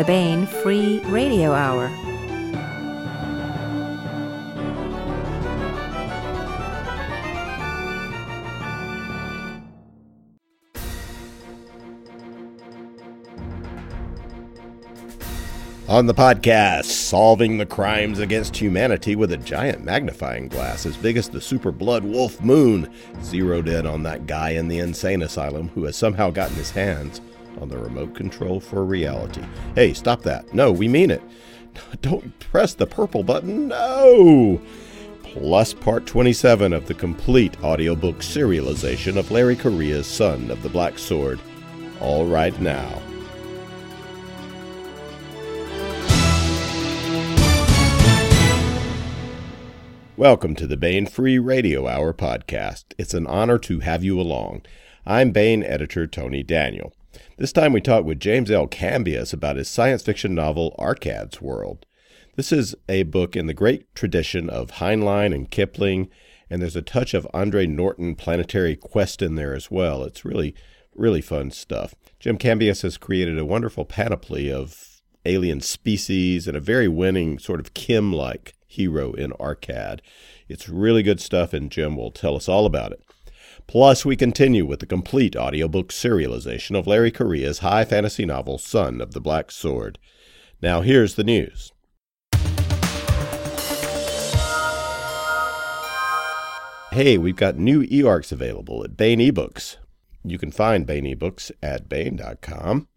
the Baen Free Radio Hour. On the podcast, solving the crimes against humanity with a giant magnifying glass as big as the super blood wolf moon, zeroed in on that guy in the insane asylum who has somehow gotten his hands on the remote control for reality. Hey, stop that. No, we mean it. Don't press the purple button. No! Plus part 27 of the complete audiobook serialization of Larry Correia's Son of the Black Sword. All right now. Welcome to the Baen Free Radio Hour podcast. It's an honor to have you along. I'm Baen editor Tony Daniel. This time we talk with James L. Cambias about his science fiction novel Arkad's World. This is a book in the great tradition of Heinlein and Kipling, and there's a touch of Andre Norton planetary quest in there as well. It's really, really fun stuff. Jim Cambias has created a wonderful panoply of alien species and a very winning sort of Kim like hero in Arkad. It's really good stuff, and Jim will tell us all about it. Plus, we continue with the complete audiobook serialization of Larry Correia's high fantasy novel, Son of the Black Sword. Now, here's the news. Hey, we've got new e-arcs available at Baen eBooks. You can find Baen eBooks at Baen.com.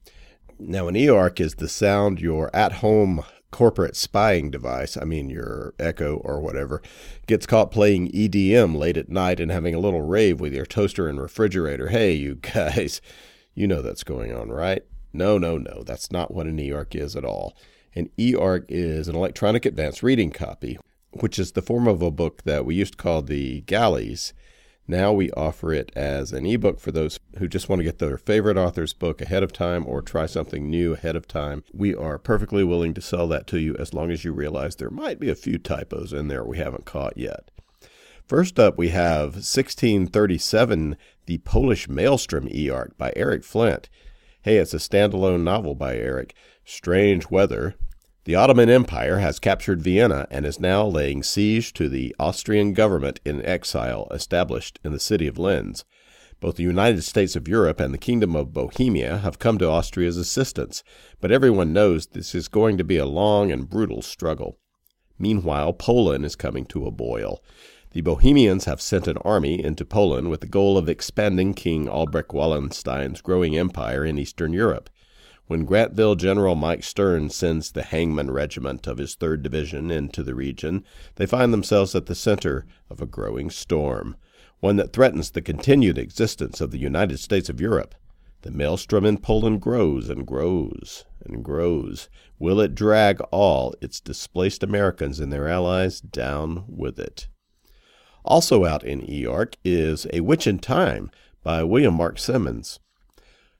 Now, an e-arc is the sound your at-home corporate spying device, I mean your Echo or whatever, gets caught playing EDM late at night and having a little rave with your toaster and refrigerator. Hey, you guys, you know that's going on, right? No, no, no, that's not what an eARC is at all. An eARC is an electronic advanced reading copy, which is the form of a book that we used to call the galleys now we offer it as an ebook for those who just want to get their favorite author's book ahead of time or try something new ahead of time. We are perfectly willing to sell that to you as long as you realize there might be a few typos in there we haven't caught yet. First up, we have 1637, The Polish Maelstrom E-Arc by Eric Flint. Hey, it's a standalone novel by Eric. Strange weather, the Ottoman Empire has captured Vienna and is now laying siege to the Austrian government in exile established in the city of Linz. Both the United States of Europe and the Kingdom of Bohemia have come to Austria's assistance, but everyone knows this is going to be a long and brutal struggle. Meanwhile, Poland is coming to a boil. The Bohemians have sent an army into Poland with the goal of expanding King Albrecht Wallenstein's growing empire in Eastern Europe. When Grantville General Mike Stern sends the Hangman Regiment of his 3rd Division into the region, they find themselves at the center of a growing storm, one that threatens the continued existence of the United States of Europe. The maelstrom in Poland grows and grows and grows. Will it drag all its displaced Americans and their allies down with it? Also out in eARC is A Witch in Time by William Mark Simmons.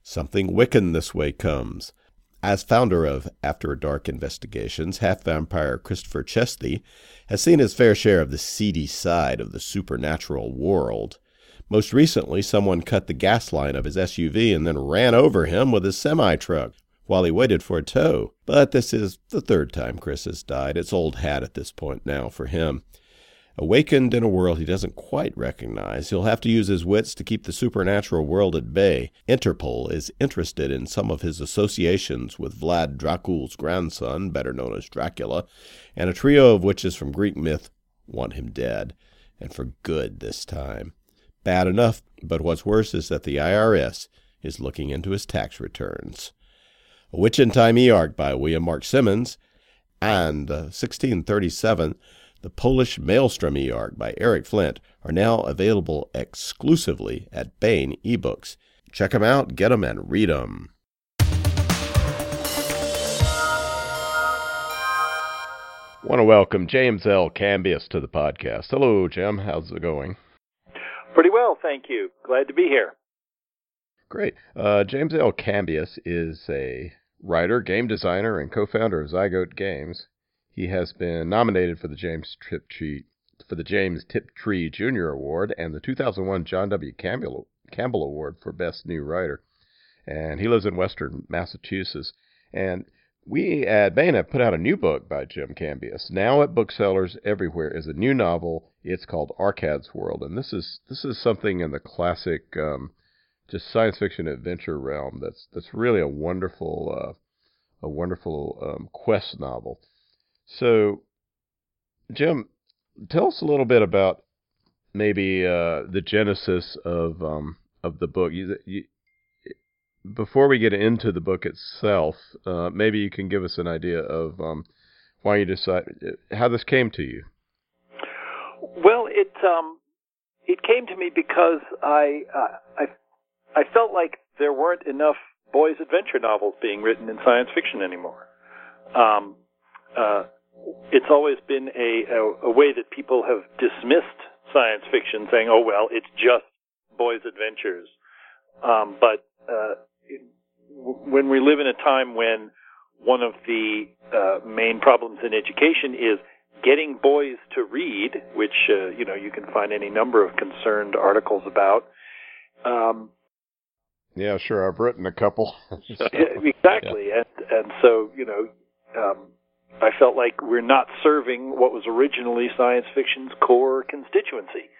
Something Wiccan this way comes. As founder of After Dark Investigations, half vampire Christopher Csejthe has seen his fair share of the seedy side of the supernatural world. Most recently, someone cut the gas line of his SUV and then ran over him with his semi truck while he waited for a tow. But this is the third time Chris has died. It's old hat at this point now for him. Awakened in a world he doesn't quite recognize, he'll have to use his wits to keep the supernatural world at bay. Interpol is interested in some of his associations with Vlad Dracul's grandson, better known as Dracula, and a trio of witches from Greek myth want him dead, and for good this time. Bad enough, but what's worse is that the IRS is looking into his tax returns. A Witch in Time E-Arc by William Mark Simmons, and uh, 1637 the Polish Maelstrom e-arc by Eric Flint are now available exclusively at Baen eBooks. Check them out, get them, and read them. Want to welcome James L. Cambias to the podcast. Hello, Jim. How's it going? Pretty well, thank you. Glad to be here. Great. Uh, James L. Cambias is a writer, game designer, and co-founder of Zygote Games. He has been nominated for the James Tiptree for the James Tiptree Jr. Award and the 2001 John W. Campbell, Campbell Award for Best New Writer. And he lives in Western Massachusetts. And we at Baen have put out a new book by Jim Cambias. Now at booksellers everywhere is a new novel. It's called Arkad's World, and this is this is something in the classic, um, just science fiction adventure realm. That's that's really a wonderful, uh, a wonderful um, quest novel. So, Jim, tell us a little bit about maybe uh, the genesis of um, of the book. You, you, before we get into the book itself, uh, maybe you can give us an idea of um, why you decided how this came to you. Well, it um, it came to me because I uh, I I felt like there weren't enough boys' adventure novels being written in science fiction anymore. Um, uh, it's always been a, a, a way that people have dismissed science fiction, saying, "Oh well, it's just boys' adventures." Um, but uh, when we live in a time when one of the uh, main problems in education is getting boys to read, which uh, you know you can find any number of concerned articles about. Um, yeah, sure. I've written a couple. so, exactly, yeah. and and so you know, um, I felt like we're not serving what was originally science fiction's core constituency.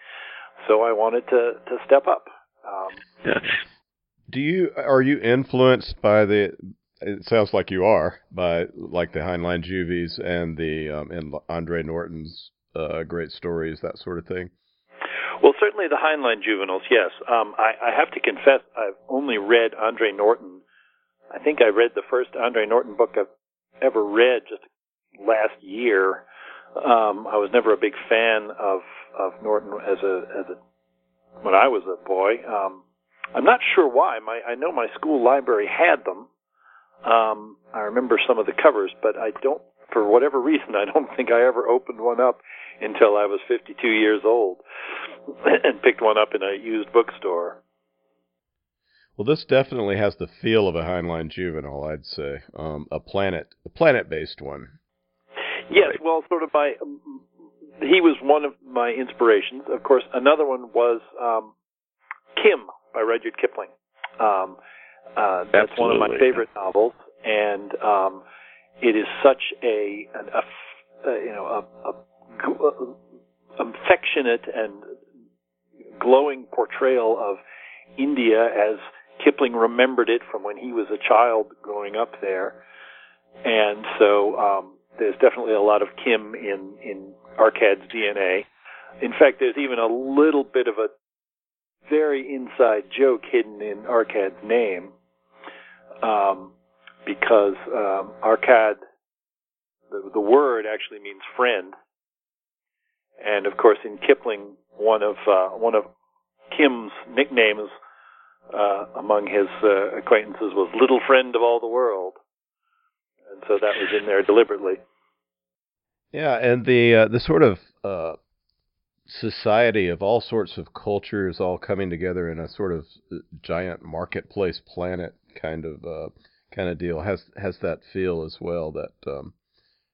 So I wanted to to step up. Um, yeah. Do you are you influenced by the? It sounds like you are by like the Heinlein Juvies and the um, and Andre Norton's uh, great stories, that sort of thing. Well, certainly the Heinlein juveniles, yes. Um, I, I have to confess, I've only read Andre Norton. I think I read the first Andre Norton book I've ever read just last year. Um, I was never a big fan of of Norton as a as a when I was a boy. Um, I'm not sure why. My I know my school library had them. Um, I remember some of the covers, but I don't. For whatever reason, I don't think I ever opened one up until I was 52 years old and picked one up in a used bookstore. Well, this definitely has the feel of a Heinlein juvenile, I'd say. Um, a planet, a planet-based one. Yes, well, sort of my. Um, he was one of my inspirations. Of course, another one was um, Kim by Rudyard Kipling. Um, uh, that's Absolutely. one of my favorite novels, and um, it is such a, an, a, a you know a, a, a affectionate and glowing portrayal of India as Kipling remembered it from when he was a child growing up there, and so um, there's definitely a lot of Kim in in Arkad's DNA. In fact, there's even a little bit of a very inside joke hidden in Arkad's name, um, because um, Arkad, the, the word actually means friend, and of course in Kipling, one of uh, one of Kim's nicknames uh, among his uh, acquaintances was "Little Friend of All the World," and so that was in there deliberately. Yeah, and the uh, the sort of uh, society of all sorts of cultures all coming together in a sort of uh, giant marketplace planet kind of uh, kind of deal has has that feel as well that um,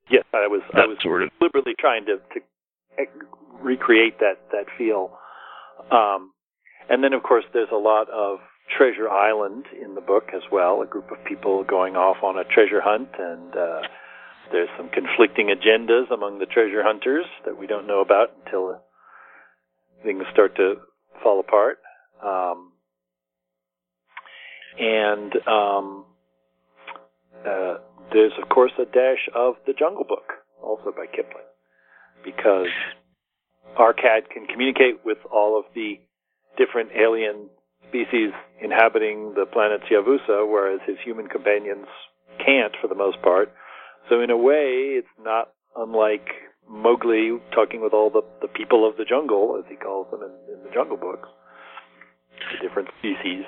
yes I was I was sort of deliberately trying to, to recreate that that feel um, and then of course there's a lot of Treasure Island in the book as well a group of people going off on a treasure hunt and uh, there's some conflicting agendas among the treasure hunters that we don't know about until things start to fall apart. Um, and um, uh, there's, of course, a dash of the Jungle Book, also by Kipling, because Arkad can communicate with all of the different alien species inhabiting the planet Siavusa, whereas his human companions can't for the most part. So in a way, it's not unlike Mowgli talking with all the, the people of the jungle, as he calls them in, in the Jungle Books, the different species.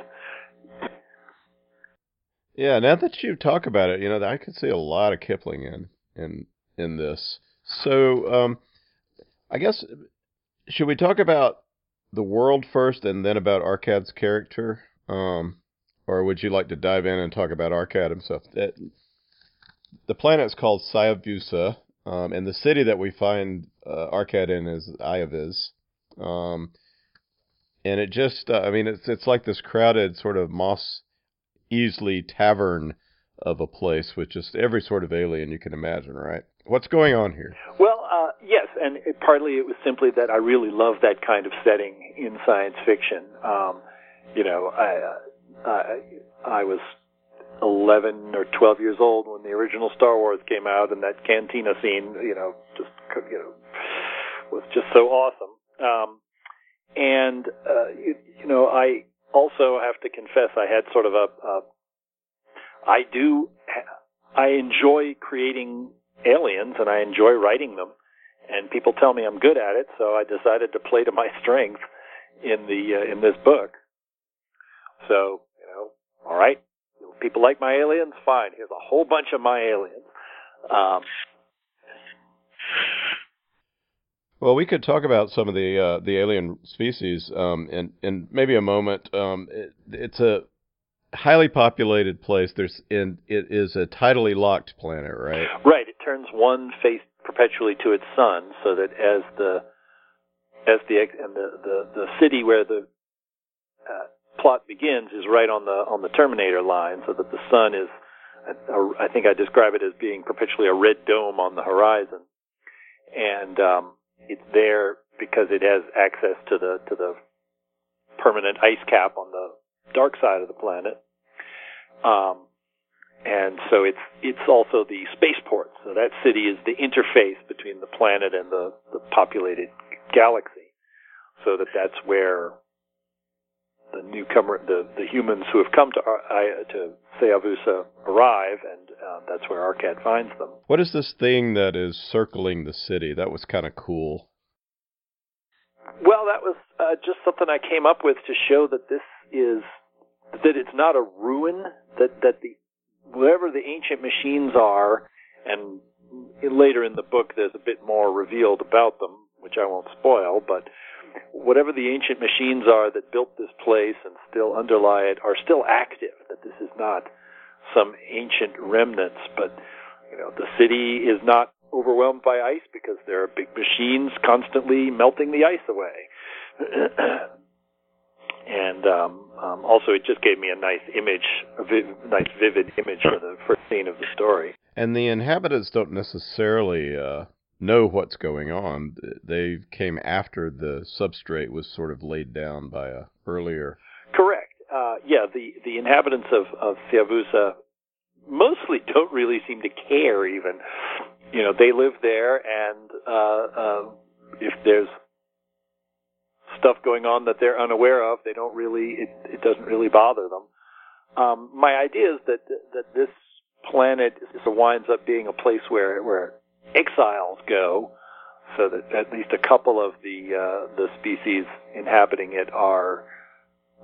Yeah, now that you talk about it, you know, I could see a lot of Kipling in in in this. So, um, I guess should we talk about the world first and then about Arkad's character, um, or would you like to dive in and talk about Arkad himself? The planet is called Siavusa, um, and the city that we find uh, Arkad in is Ayaviz. Um, and it just, uh, I mean, it's it's like this crowded sort of Mos Eisley tavern of a place with just every sort of alien you can imagine, right? What's going on here? Well, uh, yes, and it, partly it was simply that I really love that kind of setting in science fiction. Um, you know, I, I I was 11 or 12 years old when the original Star Wars came out, and that cantina scene, you know, just you know, was just so awesome. Um, and uh, you, you know, I also have to confess I had sort of a, a I do I enjoy creating aliens and I enjoy writing them and people tell me I'm good at it so I decided to play to my strength in the uh, in this book. So, you know, all right, people like my aliens, fine. Here's a whole bunch of my aliens. Um, well, we could talk about some of the uh, the alien species um, in in maybe a moment. Um, it, it's a highly populated place. There's in it is a tidally locked planet, right? Right. It turns one face perpetually to its sun, so that as the as the and the the, the city where the uh, plot begins is right on the on the Terminator line, so that the sun is. I think I describe it as being perpetually a red dome on the horizon, and um, it's there because it has access to the to the permanent ice cap on the dark side of the planet. Um, and so it's it's also the spaceport. So that city is the interface between the planet and the, the populated galaxy. So that that's where the newcomer, the, the humans who have come to uh, to Siavusa arrive, and uh, that's where Arkad finds them. What is this thing that is circling the city? That was kind of cool. Well, that was uh, just something I came up with to show that this is that it's not a ruin. That that the whatever the ancient machines are, and later in the book there's a bit more revealed about them, which I won't spoil, but whatever the ancient machines are that built this place and still underlie it are still active, that this is not some ancient remnants, but you know, the city is not overwhelmed by ice because there are big machines constantly melting the ice away. and um, um, also, it just gave me a nice image, a vi- nice vivid image for the first scene of the story. And the inhabitants don't necessarily uh, know what's going on. They came after the substrate was sort of laid down by a earlier. Correct. Uh, yeah, the the inhabitants of of Siavusa mostly don't really seem to care. Even, you know, they live there, and uh, uh, if there's stuff going on that they're unaware of, they don't really. It, it doesn't really bother them. Um, my idea is that that this planet winds up being a place where where exiles go, so that at least a couple of the uh, the species inhabiting it are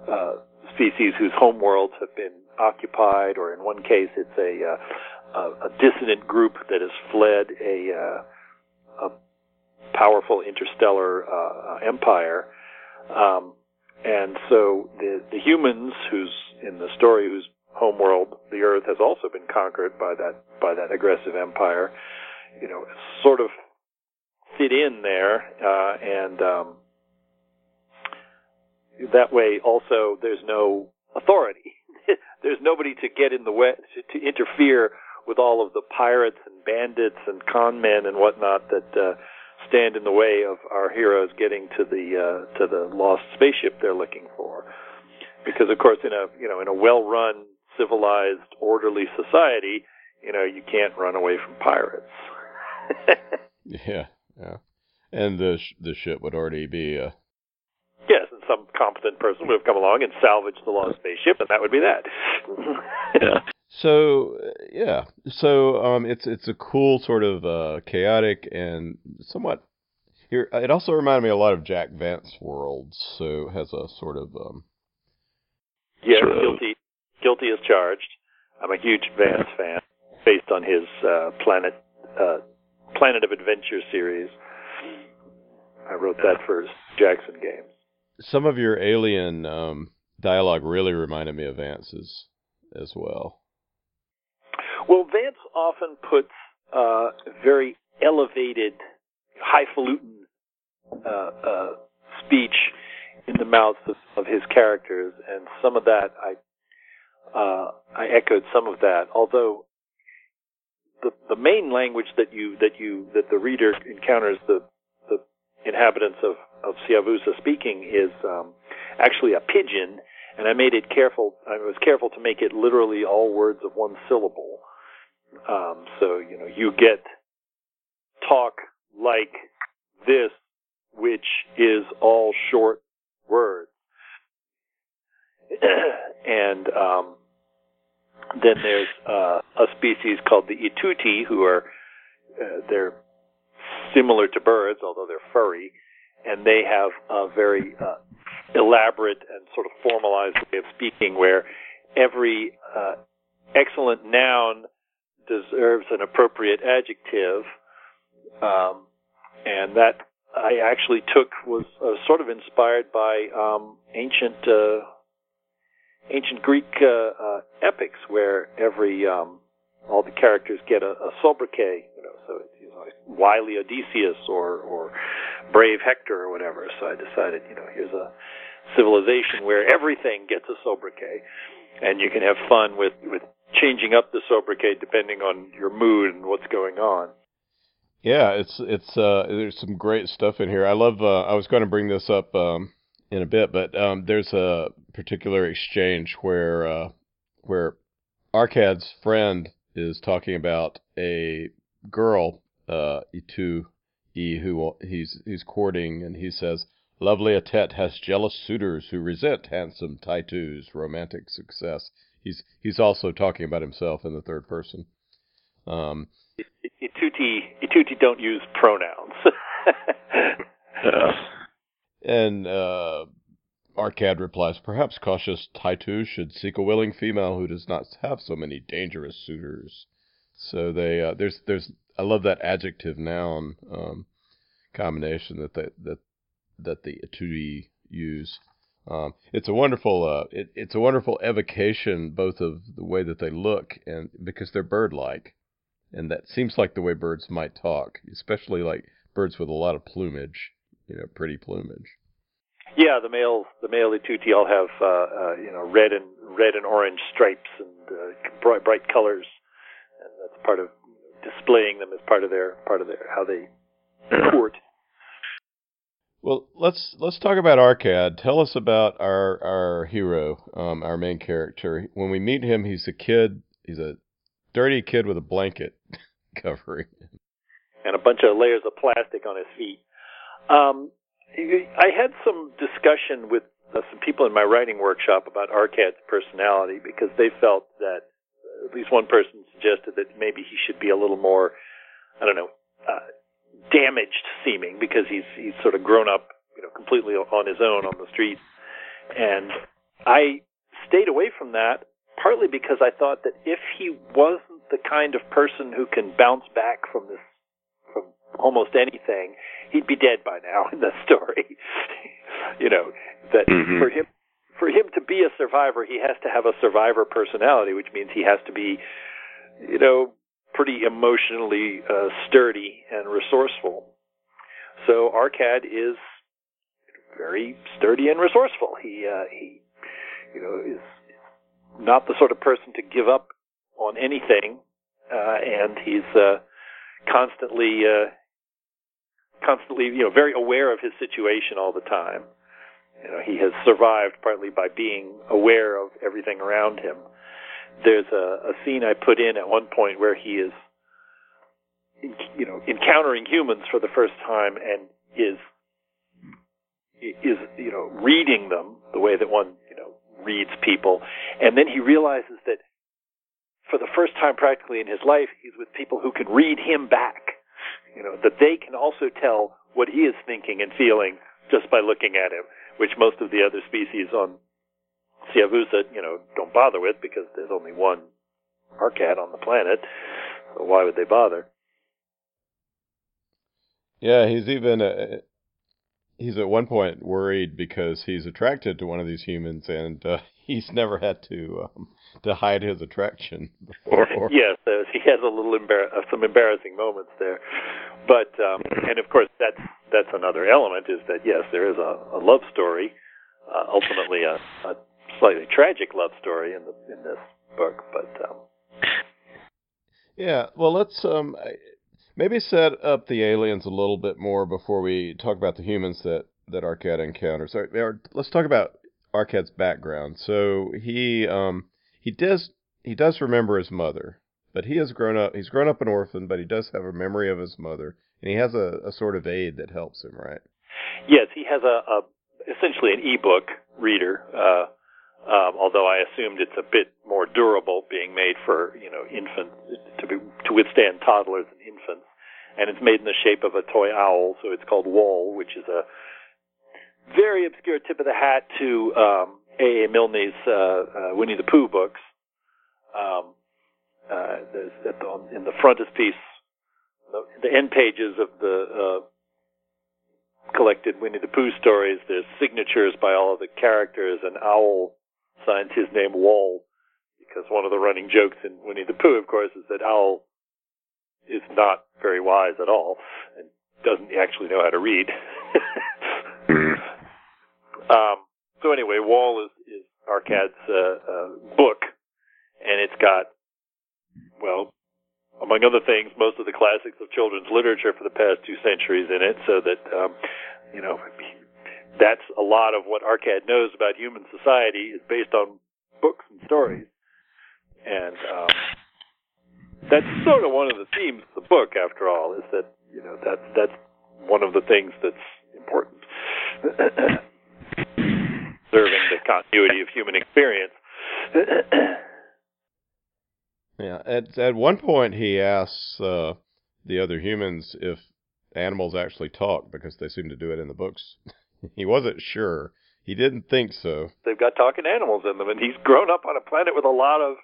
uh, species whose homeworlds have been occupied, or in one case, it's a uh, a, a dissident group that has fled a uh, a powerful interstellar uh, empire. Um, and so the the humans, who's in the story, whose homeworld, the Earth, has also been conquered by that by that aggressive empire, you know, sort of fit in there, uh, and um, that way also there's no authority. there's nobody to get in the way to, to interfere with all of the pirates and bandits and con men and whatnot that uh, stand in the way of our heroes getting to the uh, to the lost spaceship they're looking for. Because of course, in a you know in a well-run, civilized, orderly society, you know you can't run away from pirates. yeah, yeah, and the sh- the ship would already be. Uh... Yes, and some competent person would have come along and salvaged the lost spaceship, and that would be that. yeah. So yeah, so um, it's it's a cool sort of uh, chaotic and somewhat. Here, it also reminded me a lot of Jack Vance world, so it has a sort of. Um, yeah, guilty, guilty as charged. I'm a huge Vance fan, based on his uh, Planet uh, Planet of Adventure series. I wrote that for Jackson Games. Some of your alien um, dialogue really reminded me of Vance's as well. Well, Vance often puts uh, very elevated, highfalutin uh, uh, speech in the mouths of, of his characters, and some of that I uh, I echoed some of that. Although the the main language that you that you that the reader encounters the the inhabitants of of Siavusa speaking is um, actually a pidgin, and I made it careful. I was careful to make it literally all words of one syllable. Um, so you know you get talk like this, which is all short words, and um, then there's uh, a species called the ituti, who are uh, they're similar to birds, although they're furry, and they have a very uh, elaborate and sort of formalized way of speaking, where every uh, excellent noun deserves an appropriate adjective, um, and that I actually took was uh, sort of inspired by um, ancient uh, ancient Greek uh, uh, epics where every um, all the characters get a, a sobriquet, you know, so it's you know, wily Odysseus or or brave Hector or whatever. So I decided, you know, here's a civilization where everything gets a sobriquet, and you can have fun with with changing up the sobriquet depending on your mood and what's going on. Yeah, it's it's uh, there's some great stuff in here. I love. Uh, I was going to bring this up um, in a bit, but um, there's a particular exchange where uh, where Arkad's friend is talking about a girl, uh, Itu E, who he's he's courting, and he says, "Lovely Atet has jealous suitors who resent handsome Taitu's romantic success." He's he's also talking about himself in the third person. Um, Ituti Ituti don't use pronouns. And uh, Arkad replies, Perhaps cautious Taitu should seek a willing female who does not have so many dangerous suitors. So they uh, there's there's I love that adjective noun um, combination that that that the Etui use. Um, it's a wonderful uh, it, it's a wonderful evocation both of the way that they look and because they're bird like, and that seems like the way birds might talk, especially like birds with a lot of plumage you know, pretty plumage. Yeah, the males, the male Ituti all have, uh, uh, you know, red and red and orange stripes and uh, bright, bright colors, and that's part of displaying them as part of their part of their how they court. Well, let's let's talk about Arkad. Tell us about our our hero, um, our main character. When we meet him, he's a kid. He's a dirty kid with a blanket covering and a bunch of layers of plastic on his feet. Um, I had some discussion with uh, some people in my writing workshop about Arkad's personality because they felt that at least one person suggested that maybe he should be a little more, I don't know, uh, damaged seeming because he's he's sort of grown up, you know, completely on his own on the streets. And I stayed away from that partly because I thought that if he wasn't the kind of person who can bounce back from this from almost anything, he'd be dead by now in the story. you know that mm-hmm. for him for him to be a survivor, he has to have a survivor personality, which means he has to be, you know, pretty emotionally uh, sturdy and resourceful. So Arkad is very sturdy and resourceful. He uh, he you know is not the sort of person to give up on anything, uh, and he's uh, constantly uh, constantly, you know, very aware of his situation all the time. You know, he has survived partly by being aware of everything around him. There's a, a scene I put in at one point where he is, you know, encountering humans for the first time and is is you know reading them the way that one reads people, and then he realizes that for the first time practically in his life he's with people who can read him back you know, that they can also tell what he is thinking and feeling just by looking at him, which most of the other species on Siavusa, you know, don't bother with because there's only one Arkad on the planet. So why would they bother? Yeah, he's even uh, he's at one point worried because he's attracted to one of these humans and uh, he's never had to um, to hide his attraction before. yes, he has a little embar- uh, some embarrassing moments there, but um, and of course that's that's another element is that yes, there is a, a love story, uh, ultimately a, a slightly tragic love story in the in this book, but. Um, yeah, well, let's um, maybe set up the aliens a little bit more before we talk about the humans that that Arkad encounters. Let's talk about Arkad's background. So he um, he does he does remember his mother, but he has grown up. He's grown up an orphan, but he does have a memory of his mother, and he has a, a sort of aid that helps him, right? Yes, he has a, a essentially an e-book reader. Uh, um, although I assumed it's a bit more durable, being made for you know infants to be to withstand toddlers and infants, and it's made in the shape of a toy owl, so it's called Wol, which is a very obscure tip of the hat to um, A. A. Milne's uh, uh, Winnie the Pooh books. Um, uh, there's the, in the frontispiece, the, the end pages of the uh, collected Winnie the Pooh stories. There's signatures by all of the characters, and Owl signs his name Wol because one of the running jokes in Winnie the Pooh, of course, is that Owl is not very wise at all and doesn't actually know how to read. um, so anyway, Wol is, is Arkad's uh, uh, book, and it's got, well, among other things, most of the classics of children's literature for the past two centuries in it, so that, um, you know, that's a lot of what Arkad knows about human society is based on books and stories. And um, that's sort of one of the themes of the book, after all, is that you know that's that's one of the things that's important, serving the continuity of human experience. yeah, at at one point he asks uh, the other humans if animals actually talk because they seem to do it in the books. he wasn't sure. He didn't think so. They've got talking animals in them, and he's grown up on a planet with a lot of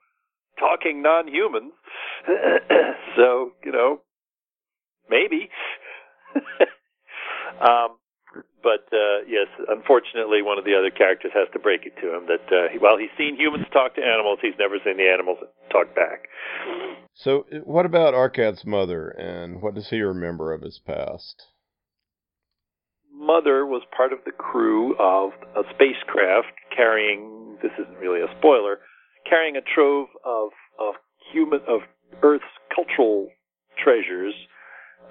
talking non-humans. so, you know, maybe. um, but uh, yes, unfortunately, one of the other characters has to break it to him that uh, while he's seen humans talk to animals, he's never seen the animals talk back. So, what about Arkad's mother, and what does he remember of his past? Mother was part of the crew of a spacecraft carrying this isn't really a spoiler carrying a trove of of human of earth's cultural treasures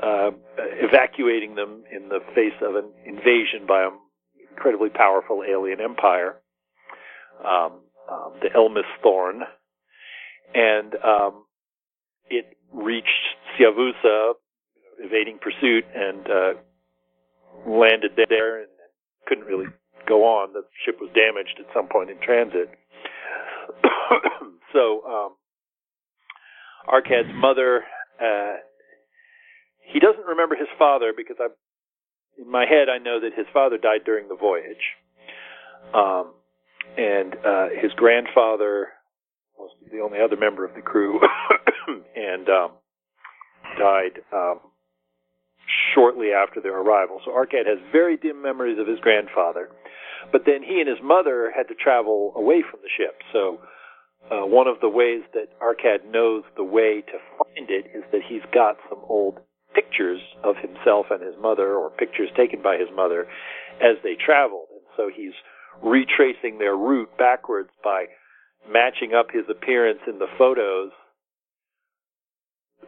uh, evacuating them in the face of an invasion by an incredibly powerful alien empire um, um, the Elmis Thorn. And um, it reached Siavusa evading pursuit and uh, landed there and couldn't really go on. The ship was damaged at some point in transit. so, um, Arkad's mother, uh, he doesn't remember his father because I, in my head, I know that his father died during the voyage. Um, and, uh, his grandfather was the only other member of the crew and, um, died, um, shortly after their arrival. So Arkad has very dim memories of his grandfather. But then he and his mother had to travel away from the ship. So uh, one of the ways that Arkad knows the way to find it is that he's got some old pictures of himself and his mother, or pictures taken by his mother as they traveled. And so he's retracing their route backwards by matching up his appearance in the photos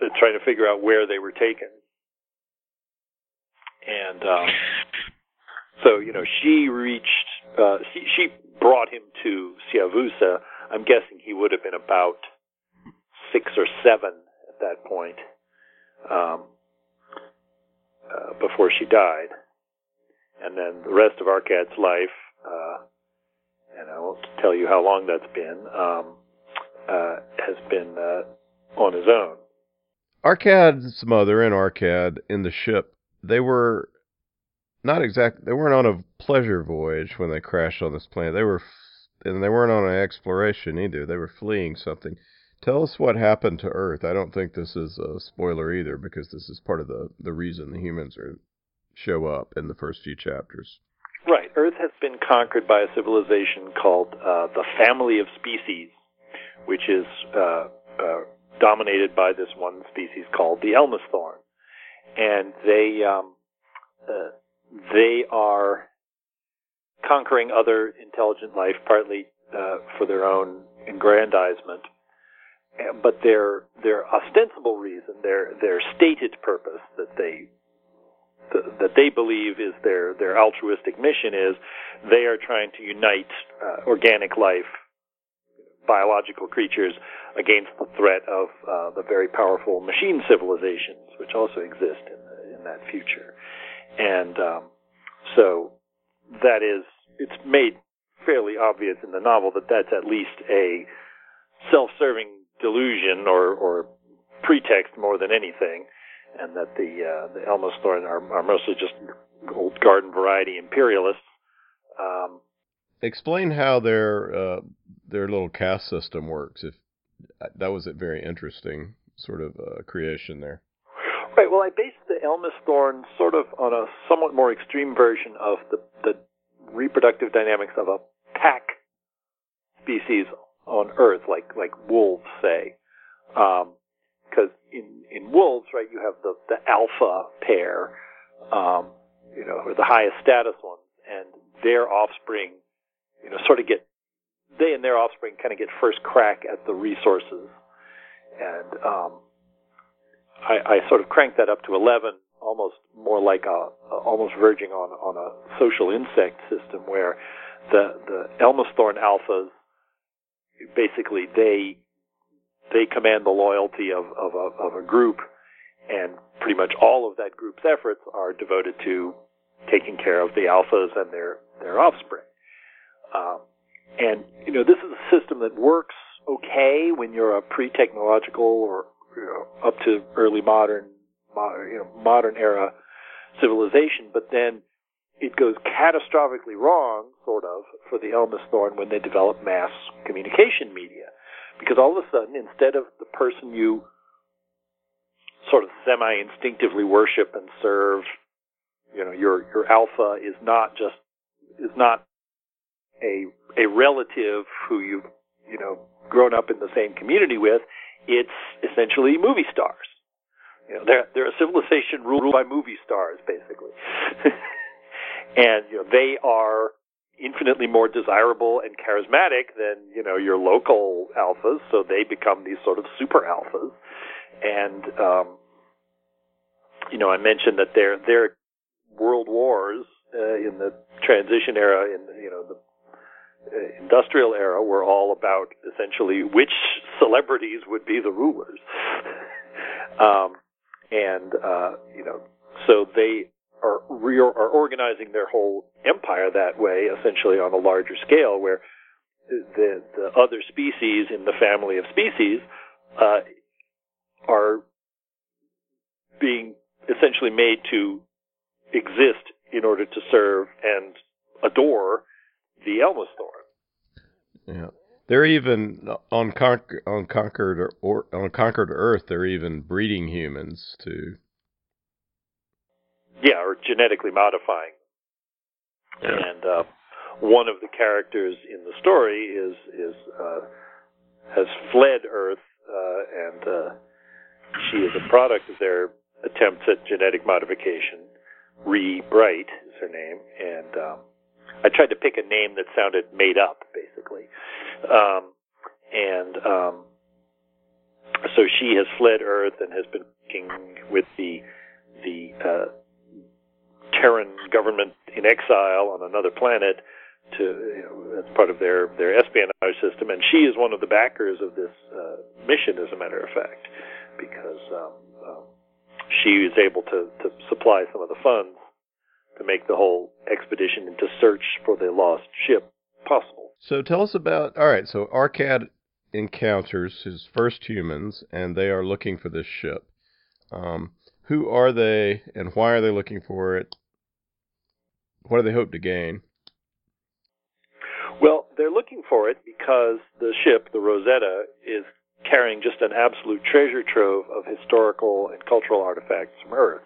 and trying to figure out where they were taken and um, so you know she reached uh, she, brought him to Siavusa. I'm guessing he would have been about six or seven at that point um, uh, before she died, and then the rest of Arkad's life. Uh, and I won't tell you how long that's been. Um, uh, has been uh, on his own. Arkad's mother and Arkad in the ship they were not exact. They weren't on a pleasure voyage when they crashed on this planet. They were, and they weren't on an exploration either. They were fleeing something. Tell us what happened to Earth. I don't think this is a spoiler either, because this is part of the the reason the humans are show up in the first few chapters. Right. Earth has been conquered by a civilization called uh, the Family of Species, which is uh, uh, dominated by this one species called the Elmis thorn and they um, uh, they are conquering other intelligent life, partly uh, for their own aggrandizement. But their their ostensible reason, their their stated purpose that they that they believe is their their altruistic mission is they are trying to unite uh, organic life, biological creatures against the threat of uh, the very powerful machine civilizations which also exist in the, in that future, and um, so that is it's made fairly obvious in the novel that that's at least a self-serving delusion or, or pretext more than anything, and that the uh, the Elmosthorn are, are mostly just old garden variety imperialists. Um, Explain how their uh, their little caste system works. If that was a very interesting sort of uh, creation there. Right. Well, I based the Elmosthorn sort of on a somewhat more extreme version of the the reproductive dynamics of a pack species on Earth, like like wolves, say. Because um, in in wolves, right, you have the the alpha pair, um, you know, or the highest status ones, and their offspring, you know, sort of get they and their offspring kind of get first crack at the resources, and um, I, I sort of cranked that up to eleven, almost more like a, almost verging on on a social insect system where the the Elmosthorn alphas basically they they command the loyalty of of a, of a group, and pretty much all of that group's efforts are devoted to taking care of the alphas and their their offspring. Um, and you know this is a system that works okay when you're a pre-technological or you know, up to early modern, modern you know modern era civilization, but then it goes catastrophically wrong, sort of, for the Elmosthorn when they develop mass communication media. Because all of a sudden, instead of the person you sort of semi-instinctively worship and serve, you know, your, your alpha is not just, is not a, a relative who you've, you know, grown up in the same community with. It's essentially movie stars. You know, they're, they're a civilization ruled by movie stars, basically. and you know they are infinitely more desirable and charismatic than you know your local alphas, so they become these sort of super alphas. And um, you know, I mentioned that their their world wars uh, in the transition era, in you know the industrial era, were all about essentially which celebrities would be the rulers. um, and uh, you know, so they are, re- are organizing their whole empire that way, essentially on a larger scale, where the, the other species in the family of species uh, are being essentially made to exist in order to serve and adore the Elmosthorn. Yeah. They're even on, con- on conquered or on conquered Earth. They're even breeding humans to yeah, or genetically modifying. Yeah. And uh, one of the characters in the story is is uh, has fled Earth, uh, and uh, she is a product of their attempts at genetic modification. Ree Bright is her name, and um, I tried to pick a name that sounded made up, basically. Um, and um, so she has fled Earth and has been working with the the uh, Terran government in exile on another planet to you know, as part of their their espionage system, and she is one of the backers of this uh, mission, as a matter of fact, because um, um, she is able to to supply some of the funds to make the whole expedition and to search for the lost ship possible. So tell us about all right. So Arkad encounters his first humans, and they are looking for this ship. Um, who are they, and why are they looking for it? What do they hope to gain? Well, they're looking for it because the ship, the Rosetta, is carrying just an absolute treasure trove of historical and cultural artifacts from Earth.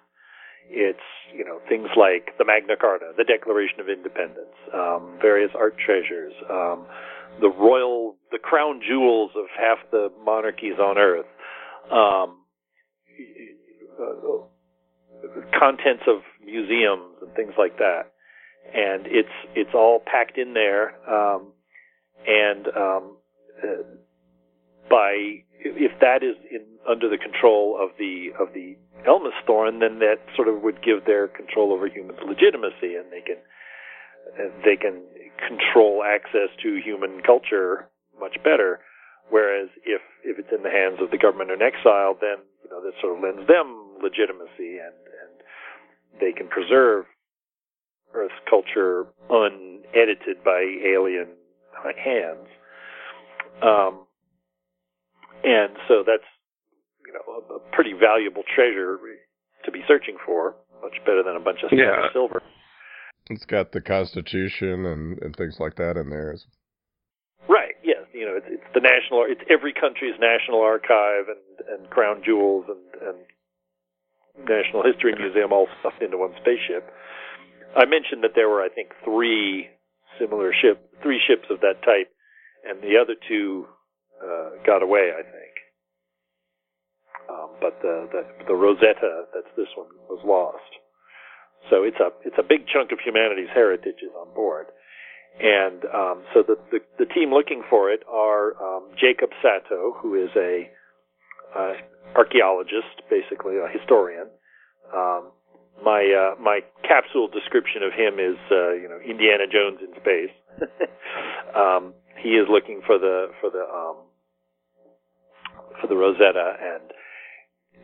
It's, you know, things like the Magna Carta, the Declaration of Independence, um, various art treasures, um, the royal, the crown jewels of half the monarchies on Earth, um, uh, contents of museums and things like that and it's it's all packed in there. Um, and um, uh, by if that is in under the control of the of the Elmisthorn, then that sort of would give their control over humans legitimacy, and they can they can control access to human culture much better. Whereas if if it's in the hands of the government in exile, then you know that sort of lends them legitimacy, and and they can preserve Earth's culture unedited by alien hands. Um, and so that's you know a, a pretty valuable treasure to be searching for, much better than a bunch of Yeah. silver. It's got the Constitution and, and things like that in there. Right. Yes. You know, it's, it's the national. It's every country's national archive and and crown jewels and and national history museum all stuffed into one spaceship. I mentioned that there were, I think, three similar ship, three ships of that type, and the other two uh, got away. I think. Um, but the, the the Rosetta, that's this one, was lost. So it's a it's a big chunk of humanity's heritage is on board. And um, so the, the the team looking for it are um, Jacob Sato, who is a uh, archaeologist, basically a historian. Um, my uh, my capsule description of him is uh, you know Indiana Jones in space. um, he is looking for the for the um, for the Rosetta and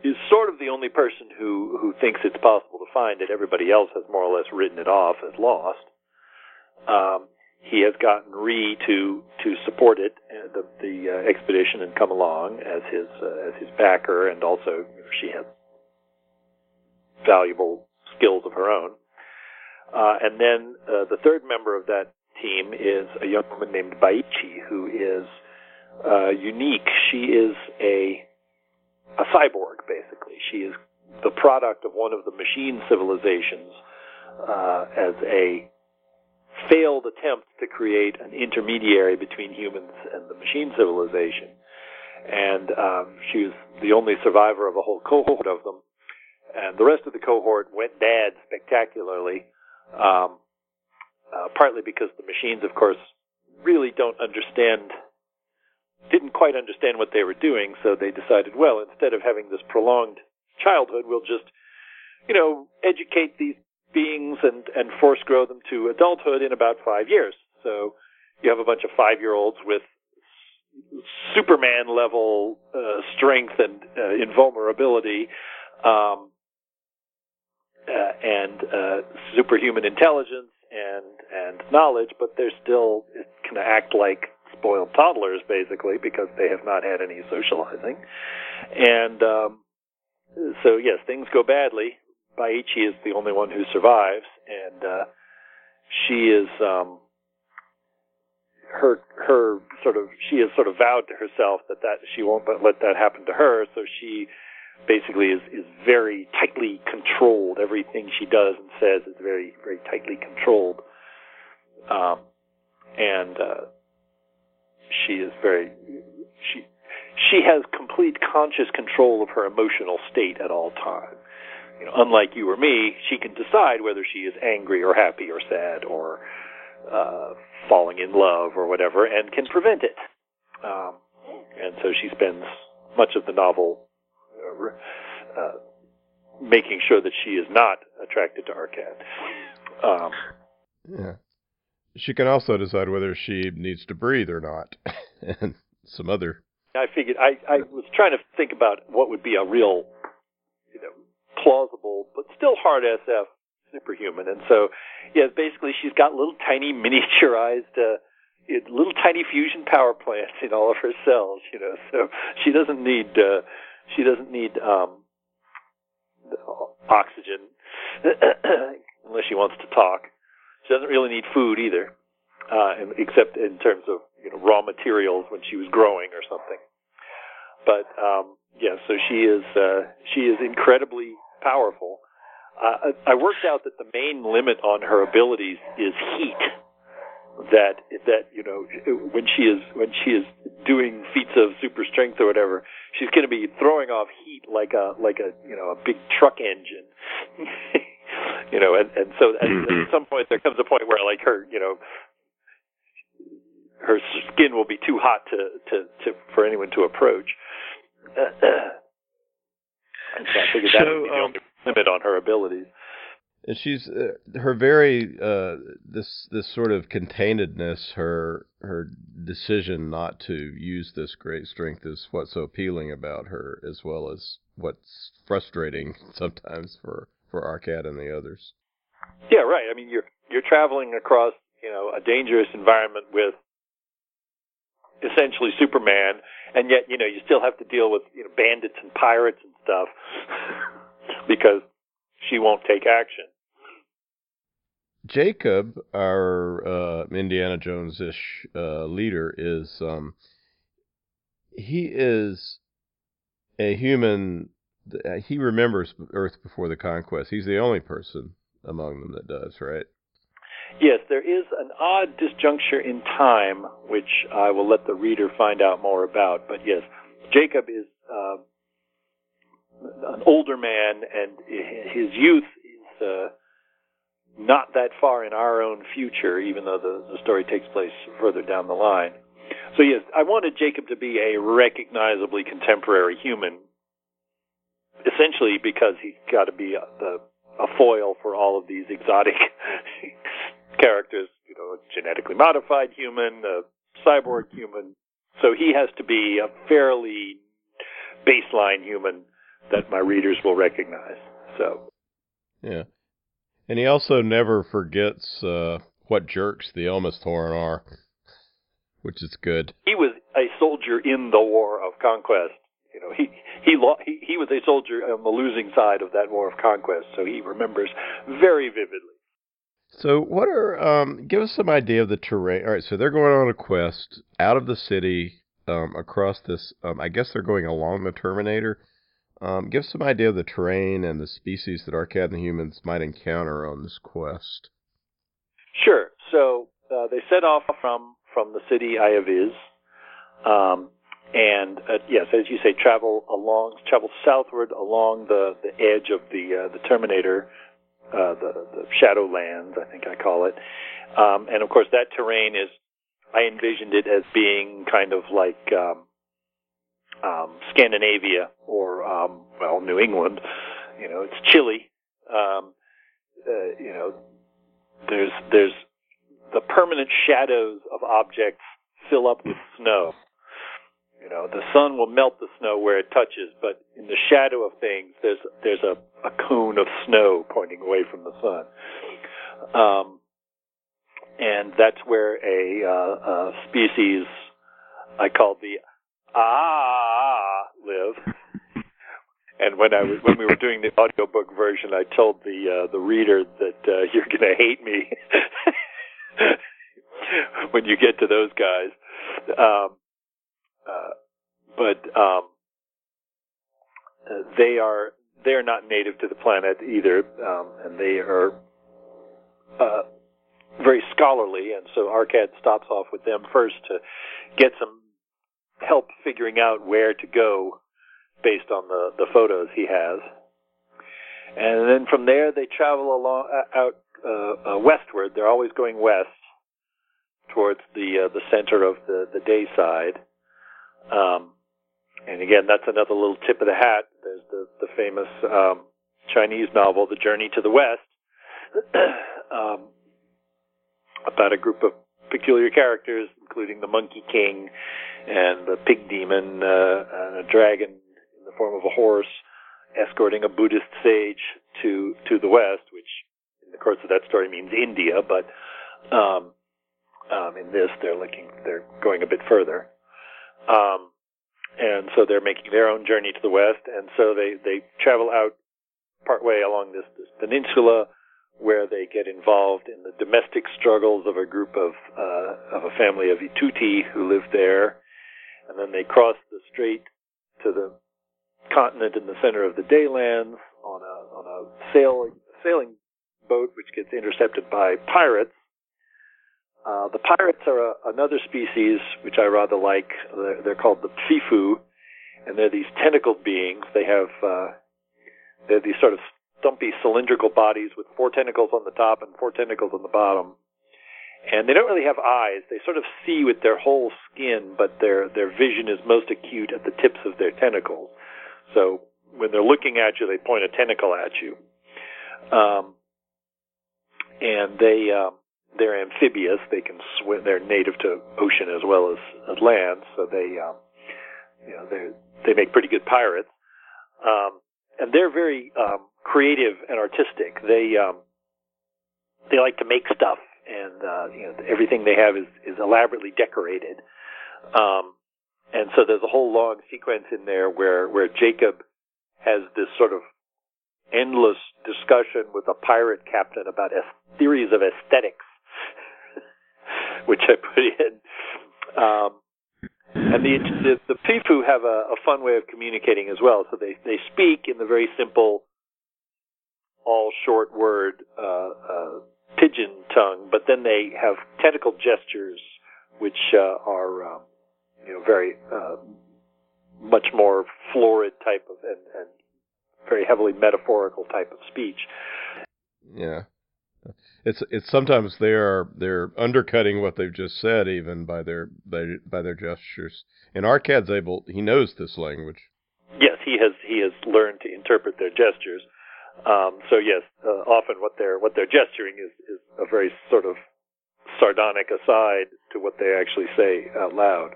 is sort of the only person who who thinks it's possible to find it. Everybody else has more or less written it off as lost. Um, he has gotten Ree to to support it, uh, the the uh, expedition, and come along as his uh, as his backer, and also she has valuable skills of her own. Uh, and then uh, the third member of that team is a young woman named Baichi, who is uh, unique. She is a a cyborg, basically. She is the product of one of the machine civilizations uh, as a failed attempt to create an intermediary between humans and the machine civilization. And um, she was the only survivor of a whole cohort of them. And the rest of the cohort went bad spectacularly, um, uh, partly because the machines, of course, really don't understand didn't quite understand what they were doing, so they decided, well, instead of having this prolonged childhood, we'll just, you know, educate these beings and, and force grow them to adulthood in about five years. So you have a bunch of five year olds with Superman level uh, strength and uh, invulnerability, um, uh, and uh, superhuman intelligence and and knowledge, but they're still kind of act like spoiled toddlers basically because they have not had any socializing. And um, so yes, things go badly. Baichi is the only one who survives, and uh, she is um, her her sort of she has sort of vowed to herself that that she won't let that happen to her. So she basically is is very tightly controlled. Everything she does and says is very very tightly controlled. Um, and uh, she is very she she has complete conscious control of her emotional state at all times. You know, unlike you or me, she can decide whether she is angry or happy or sad or uh, falling in love or whatever, and can prevent it. Um, and so she spends much of the novel uh, uh, making sure that she is not attracted to Arkad. Um, Yeah. She can also decide whether she needs to breathe or not, and some other. I figured I, I was trying to think about what would be a real, you know, plausible but still hard SF superhuman, and so yeah, basically she's got little tiny miniaturized. Uh, little tiny fusion power plants in all of her cells, you know. So she doesn't need uh, she doesn't need um, oxygen unless she wants to talk. She doesn't really need food either, uh, except in terms of you know raw materials when she was growing or something. But um, yeah, so she is uh, she is incredibly powerful. Uh, I worked out that the main limit on her abilities is heat. That that you know when she is when she is doing feats of super strength or whatever, she's going to be throwing off heat like a like a you know a big truck engine. you know, and and so at, Mhm. at some point there comes a point where like her you know her skin will be too hot to to, to for anyone to approach. and so I figured that So, would be the um, only limit on her abilities. And she's uh, her very uh, this this sort of containedness, her her decision not to use this great strength is what's so appealing about her, as well as what's frustrating sometimes for for Arkad and the others. Yeah, right. I mean, you're you're traveling across you know a dangerous environment with essentially Superman, and yet you know you still have to deal with you know bandits and pirates and stuff because she won't take action. Jacob, our uh, Indiana Jones ish uh, leader, is um, he is a human. Uh, He remembers Earth before the conquest. He's the only person among them that does, right? Yes, there is an odd disjuncture in time, which I will let the reader find out more about. But yes, Jacob is uh, an older man, and his youth is uh, not that far in our own future, even though the, the story takes place further down the line. So yes, I wanted Jacob to be a recognizably contemporary human, essentially because he's got to be a, the, a foil for all of these exotic characters, you know, a genetically modified human, a cyborg human. So he has to be a fairly baseline human that my readers will recognize. So Yeah. And he also never forgets uh, what jerks the Elmisthorn are, which is good. he was a soldier in the War of Conquest. You know, he he lo- he, he was a soldier on the losing side of that War of Conquest, so he remembers very vividly. So, what are um? Give us some idea of the terrain. All right, so they're going on a quest out of the city, um, across this. Um, I guess they're going along the Terminator. Um, give us some idea of the terrain and the species that Arkad and the humans might encounter on this quest. Sure. So uh, they set off from from the city Ayaviz, um, and uh, yes, as you say, travel along, travel southward along the the edge of the uh, the Terminator, uh, the the Shadowlands, I think I call it, um, and of course that terrain is. I envisioned it as being kind of like um, um, Scandinavia or um, well New England. You know, it's chilly. Um, uh, you know, there's there's the permanent shadows of objects fill up with snow. You know, the sun will melt the snow where it touches, but in the shadow of things, there's there's a, a cone of snow pointing away from the sun. Um, and that's where a, uh, a species I call the ah live. And when I was when we were doing the audiobook version, I told the uh, the reader that uh, you're going to hate me when you get to those guys. Um, uh, but um, they are they are not native to the planet either, um, and they are uh, very scholarly. And so Arkad stops off with them first to get some help figuring out where to go based on the the photos he has. And then from there they travel along uh, out uh, uh, westward. They're always going west towards the uh, the center of the the day side. Um, and again, that's another little tip of the hat. There's the the famous um, Chinese novel, The Journey to the West, um, about a group of peculiar characters, including the Monkey King and the Pig Demon uh, and a dragon in the form of a horse, escorting a Buddhist sage to to the west, which in the course of that story means India, but um, um, in this they're looking they're going a bit further. Um, and so they're making their own journey to the west, and so they they travel out partway along this, this peninsula, where they get involved in the domestic struggles of a group of uh, of a family of Ituti who live there, and then they cross the strait to the continent in the center of the Daylands on a on a sailing sailing boat, which gets intercepted by pirates. Uh, the pirates are a, another species which I rather like. They're, they're called the Pfifu, and they're these tentacled beings. They have uh, they're these sort of stumpy cylindrical bodies with four tentacles on the top and four tentacles on the bottom, and they don't really have eyes. They sort of see with their whole skin, but their their vision is most acute at the tips of their tentacles. So when they're looking at you, they point a tentacle at you. Um, and they um, they're amphibious. They can swim. They're native to ocean as well as, as land, so they um, you know they they make pretty good pirates. Um, and they're very um, creative and artistic. They um, they like to make stuff, and uh, you know everything they have is is elaborately decorated. Um, and so there's a whole long sequence in there where where Jacob has this sort of endless discussion with a pirate captain about theories of aesthetics, which I put in. Um, and the, the the have a, a fun way of communicating as well. So they they speak in the very simple, all short word uh, uh, pidgin tongue, but then they have tentacle gestures, which uh, are um, you know very uh, much more florid type of and, and very heavily metaphorical type of speech. Yeah. It's it's sometimes they are they're undercutting what they've just said even by their by, by their gestures. And Arkad's able he knows this language. Yes, he has he has learned to interpret their gestures. Um, so yes, uh, often what they're what they're gesturing is is a very sort of sardonic aside to what they actually say out loud.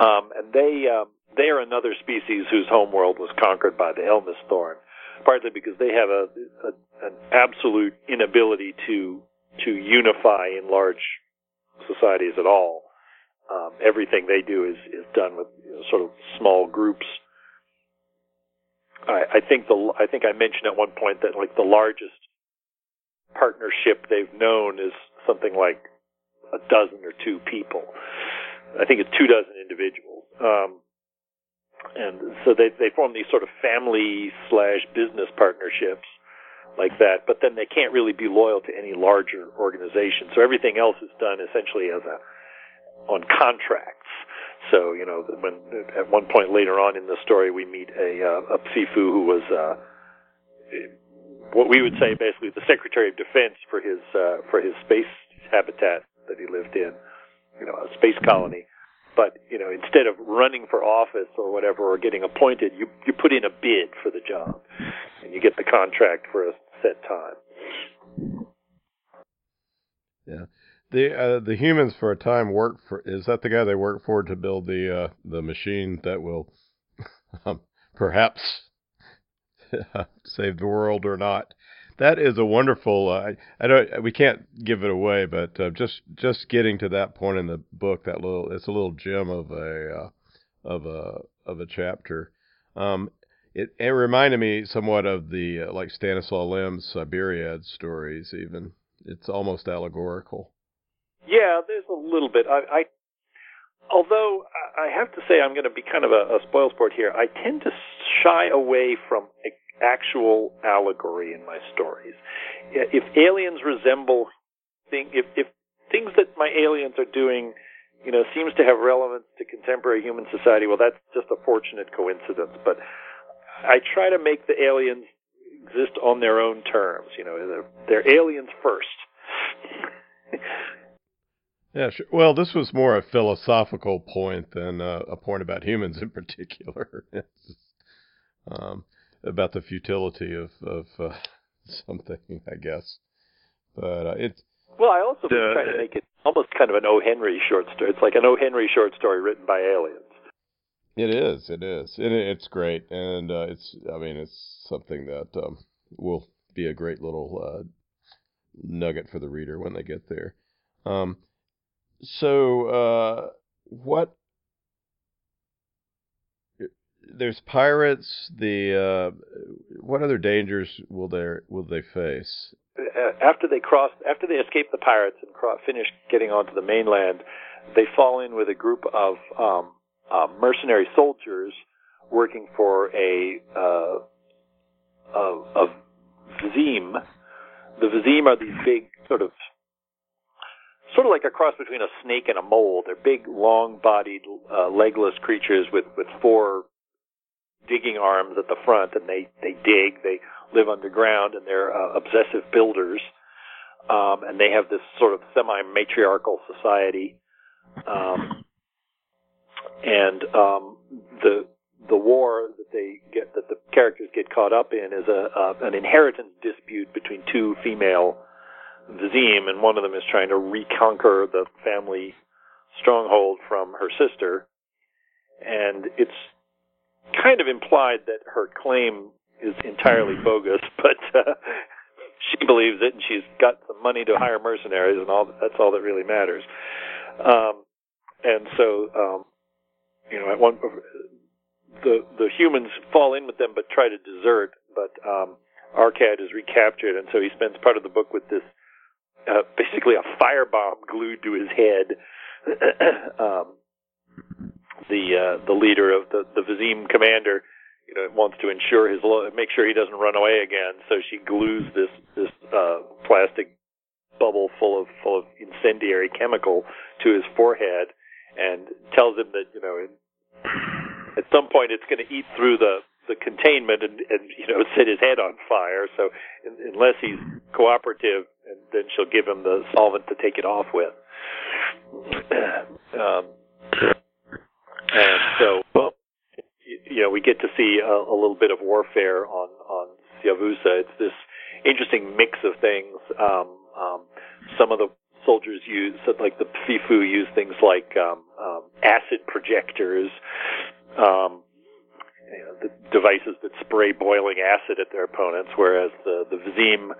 Um, and they um, they are another species whose homeworld was conquered by the Elmis thorn, partly because they have a, a an absolute inability to to unify in large societies at all. Um, everything they do is is done with you know, sort of small groups. I, I think the I think I mentioned at one point that like the largest partnership they've known is something like a dozen or two people. I think it's two dozen individuals. Um, and so they they form these sort of family slash business partnerships like that, but then they can't really be loyal to any larger organization. So everything else is done essentially as a on contracts. So you know, when at one point later on in the story, we meet a uh, a Pfifu who was uh, what we would say basically the Secretary of Defense for his uh, for his space habitat that he lived in, you know, a space colony. But you know, instead of running for office or whatever or getting appointed, you you put in a bid for the job, and you get the contract for a set time. Yeah, the uh, the humans for a time work for. Is that the guy they work for to build the uh, the machine that will um, perhaps save the world or not? That is a wonderful. Uh, I don't. We can't give it away, but uh, just just getting to that point in the book, that little it's a little gem of a uh, of a of a chapter. Um, it, it reminded me somewhat of the uh, like Stanislaw Lem's Cyberiad stories. Even it's almost allegorical. Yeah, there's a little bit. I, I although I have to say I'm going to be kind of a, a spoil sport here. I tend to shy away from actual allegory in my stories. If aliens resemble thing, if, if things that my aliens are doing, you know, seems to have relevance to contemporary human society, well, that's just a fortunate coincidence. But I try to make the aliens exist on their own terms. You know, they're, they're aliens first. yeah, sure. Well, this was more a philosophical point than uh, a point about humans in particular. um, about the futility of of uh, something, I guess. But uh, it's well, I also uh, trying to make it almost kind of an O. Henry short story. It's like an O. Henry short story written by aliens. It is. It is. It, it's great, and uh, it's. I mean, it's something that um, will be a great little uh, nugget for the reader when they get there. Um, so, uh, what there's pirates. The uh, what other dangers will there will they face? Uh, after they cross, after they escape the pirates and cross, finish getting onto the mainland, they fall in with a group of um, uh, mercenary soldiers working for a uh, a, a Vizim. The Vizim are these big sort of sort of like a cross between a snake and a mole. They're big, long-bodied, uh, legless creatures with with four digging arms at the front, and they they dig. They live underground, and they're uh, obsessive builders. um, and they have this sort of semi-matriarchal society. Um, and um, the the war that they get that the characters get caught up in is a uh, an inheritance dispute between two female Vizim, and one of them is trying to reconquer the family stronghold from her sister, and it's kind of implied that her claim is entirely bogus, but uh, she believes it, and she's got some money to hire mercenaries, and all that's all that really matters. Um, and so, um, you know, at one the the humans fall in with them, but try to desert. But um, Arkad is recaptured, and so he spends part of the book with this uh, basically a firebomb glued to his head. um, the uh, the leader of the the Vizim commander, you know, wants to ensure his lo- make sure he doesn't run away again. So she glues this this uh, plastic bubble full of full of incendiary chemical to his forehead, and tells him that you know at some point it's going to eat through the the containment and, and you know set his head on fire. So in, unless he's cooperative, and then she'll give him the solvent to take it off with. um, and so, you know, we get to see a, a little bit of warfare on on Siavusa. It's this interesting mix of things. Um, um, some of the soldiers use, like the Pfifu, use things like um, um, acid projectors um, you know, the devices that spray boiling acid at their opponents, whereas the the Vizim,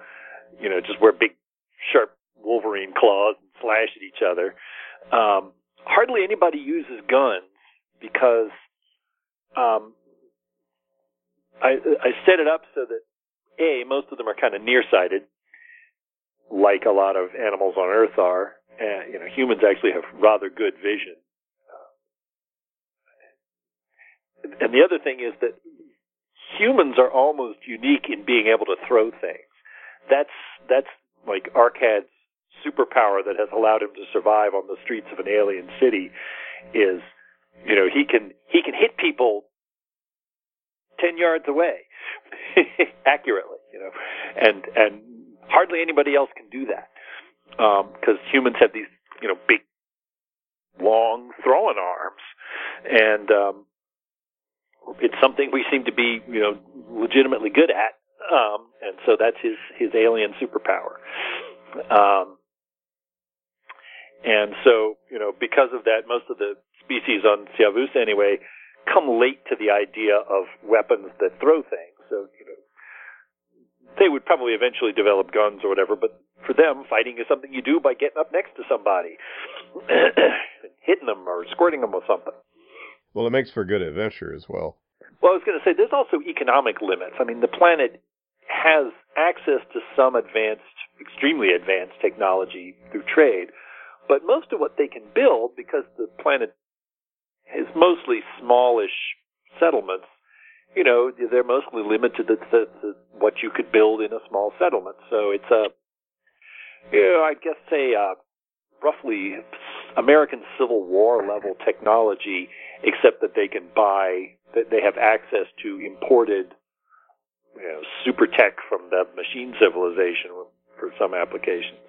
you know, just wear big, sharp Wolverine claws and slash at each other. Um, hardly anybody uses guns because um, I I set it up so that a most of them are kind of nearsighted, like a lot of animals on Earth are. And, you know, humans actually have rather good vision and the other thing is that humans are almost unique in being able to throw things. That's that's like Arkad's superpower that has allowed him to survive on the streets of an alien city is you know he can he can hit people 10 yards away accurately you know and and hardly anybody else can do that because um, humans have these you know big long throwing arms and um it's something we seem to be, you know, legitimately good at. Um, and so that's his, his alien superpower. Um, and so, you know, because of that, most of the species on Siavus anyway come late to the idea of weapons that throw things. So, you know, they would probably eventually develop guns or whatever, but for them, fighting is something you do by getting up next to somebody, hitting them or squirting them with something. Well, it makes for good adventure as well. Well, I was going to say there's also economic limits. I mean, the planet has access to some advanced, extremely advanced technology through trade, but most of what they can build, because the planet is mostly smallish settlements, you know, they're mostly limited to, to, to what you could build in a small settlement. So it's a, you know, I guess say uh, roughly American Civil War level technology, except that they can buy, that they have access to imported, you know, super tech from the machine civilization for some applications.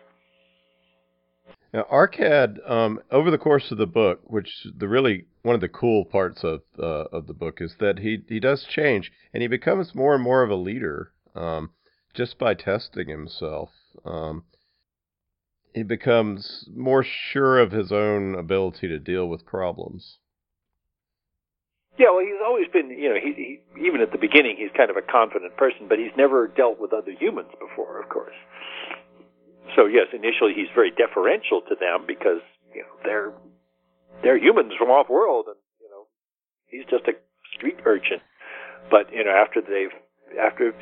Now, Arkad, um, over the course of the book, which the really one of the cool parts of uh, of the book is that he he does change and he becomes more and more of a leader um, just by testing himself. Um, he becomes more sure of his own ability to deal with problems. Yeah, well, he's always been, you know, he, he even at the beginning, he's kind of a confident person, but he's never dealt with other humans before, of course. So yes, initially he's very deferential to them because you know they're they're humans from off world, and you know he's just a street urchin. But you know after they've after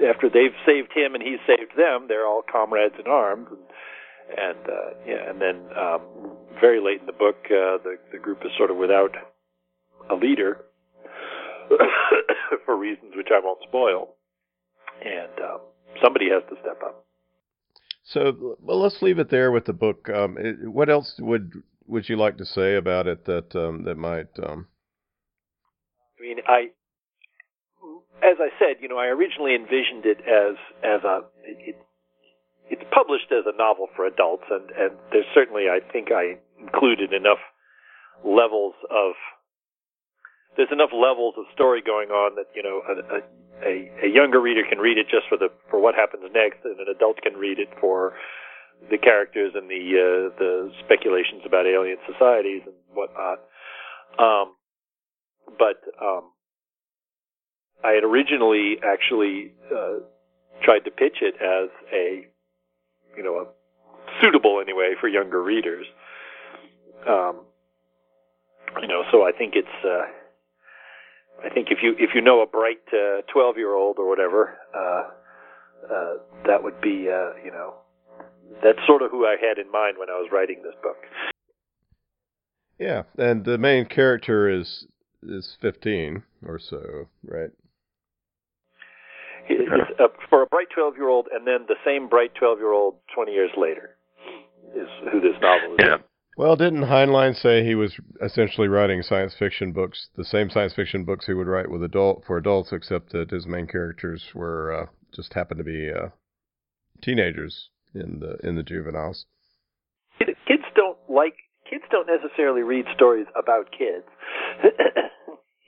after they've saved him and he's saved them, they're all comrades in arms, and and uh, yeah, and then um, very late in the book, uh, the the group is sort of without a leader for reasons which I won't spoil, and um, somebody has to step up. So, well, let's leave it there with the book. Um, it, what else would would you like to say about it that um, that might? Um... I mean, I, as I said, you know, I originally envisioned it as as a it, it's published as a novel for adults, and and there's certainly I think I included enough levels of there's enough levels of story going on that you know a, a, a younger reader can read it just for the for what happens next, and an adult can read it for the characters and the uh, the speculations about alien societies and whatnot. Um, but um, I had originally actually uh, tried to pitch it as a you know a suitable anyway for younger readers. Um, you know, so I think it's. Uh, I think if you if you know a bright twelve uh, year old or whatever, uh, uh, that would be uh, you know that's sort of who I had in mind when I was writing this book. Yeah, and the main character is is fifteen or so, right? It's, uh, for a bright twelve year old, and then the same bright twelve year old twenty years later is who this novel is. Yeah. Well, didn't Heinlein say he was essentially writing science fiction books, the same science fiction books he would write with adult for adults, except that his main characters were uh, just happened to be uh, teenagers in the in the juveniles. Kids don't like kids don't necessarily read stories about kids.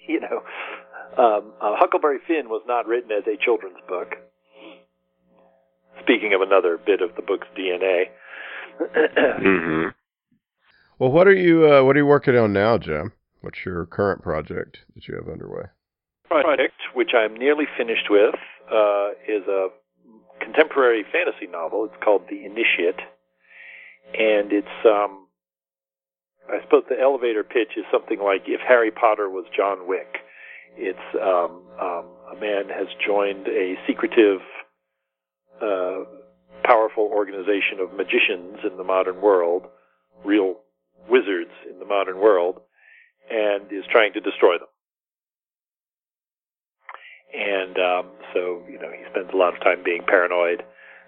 you know, um, uh, Huckleberry Finn was not written as a children's book. Speaking of another bit of the book's DNA. mm-hmm. Well, what are you uh, what are you working on now, Jim? What's your current project that you have underway? Project, which I'm nearly finished with, uh, is a contemporary fantasy novel. It's called The Initiate, and it's um, I suppose the elevator pitch is something like if Harry Potter was John Wick. It's um, um, a man has joined a secretive, uh, powerful organization of magicians in the modern world, real wizards in the modern world and is trying to destroy them. And um, so, you know, he spends a lot of time being paranoid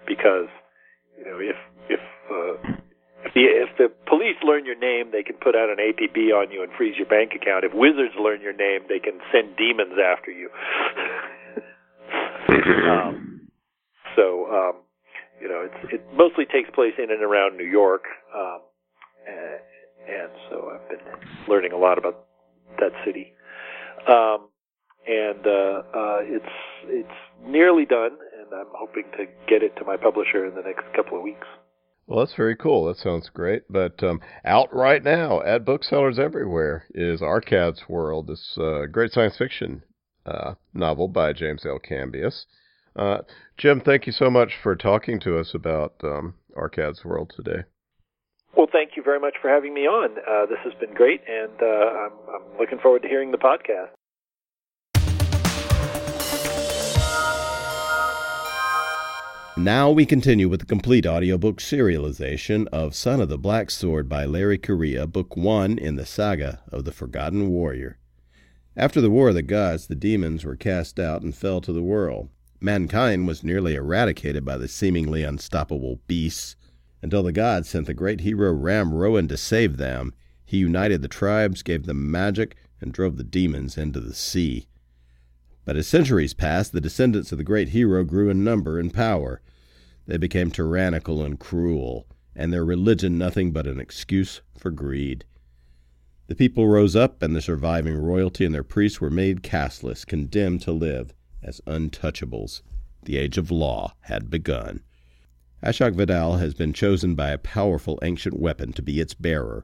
because, you know, if if uh, if the if the police learn your name, they can put out an APB on you and freeze your bank account. If wizards learn your name, they can send demons after you. um, so, um, you know, it's, it mostly takes place in and around New York. Um, and so I've been learning a lot about that city. Um, and uh, uh, it's it's nearly done, and I'm hoping to get it to my publisher in the next couple of weeks. Well, that's very cool. That sounds great. But um, out right now at booksellers everywhere is Arkad's World, this uh, great science fiction uh, novel by James L. Cambias. Uh, Jim, thank you so much for talking to us about um, Arkad's World today. Well, thank you very much for having me on. Uh, this has been great, and uh, I'm, I'm looking forward to hearing the podcast. Now we continue with the complete audiobook serialization of Son of the Black Sword by Larry Correia, Book 1 in the Saga of the Forgotten Warrior. After the War of the Gods, the demons were cast out and fell to the world. Mankind was nearly eradicated by the seemingly unstoppable beasts until the gods sent the great hero Ramrowan to save them. He united the tribes, gave them magic, and drove the demons into the sea. But as centuries passed, the descendants of the great hero grew in number and power. They became tyrannical and cruel, and their religion nothing but an excuse for greed. The people rose up, and the surviving royalty and their priests were made casteless, condemned to live as untouchables. The age of law had begun. Ashok Vadal has been chosen by a powerful ancient weapon to be its bearer.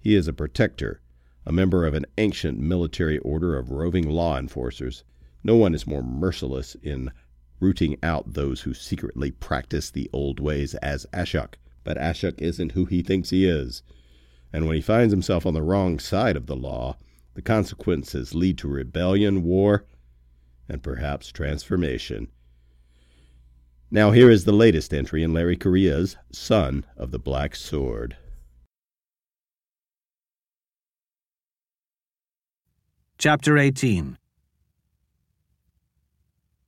He is a protector, a member of an ancient military order of roving law enforcers. No one is more merciless in rooting out those who secretly practice the old ways as Ashok. But Ashok isn't who he thinks he is. And when he finds himself on the wrong side of the law, the consequences lead to rebellion, war, and perhaps transformation. Now, here is the latest entry in Larry Correia's Son of the Black Sword. Chapter 18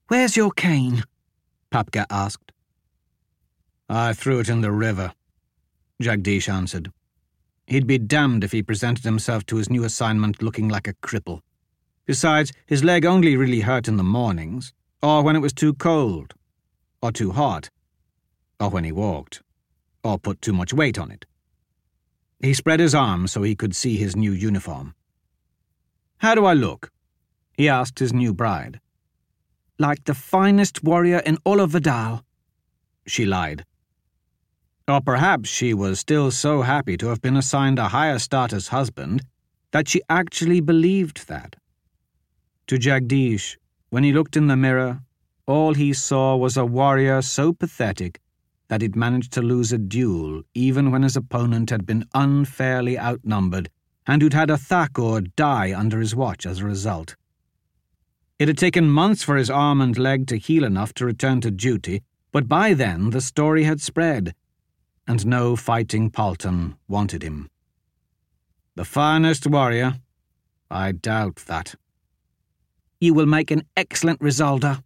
Where's your cane? Papka asked. I threw it in the river, Jagdish answered. He'd be damned if he presented himself to his new assignment looking like a cripple. Besides, his leg only really hurt in the mornings, or when it was too cold or too hot. or when he walked, or put too much weight on it. He spread his arms so he could see his new uniform. How do I look? he asked his new bride. Like the finest warrior in all of Vadal, she lied. Or perhaps she was still so happy to have been assigned a higher status husband that she actually believed that. To Jagdish, when he looked in the mirror, all he saw was a warrior so pathetic that he'd managed to lose a duel even when his opponent had been unfairly outnumbered and who'd had a Thakur die under his watch as a result. It had taken months for his arm and leg to heal enough to return to duty, but by then the story had spread, and no fighting paltan wanted him. The finest warrior? I doubt that. You will make an excellent Risaldar.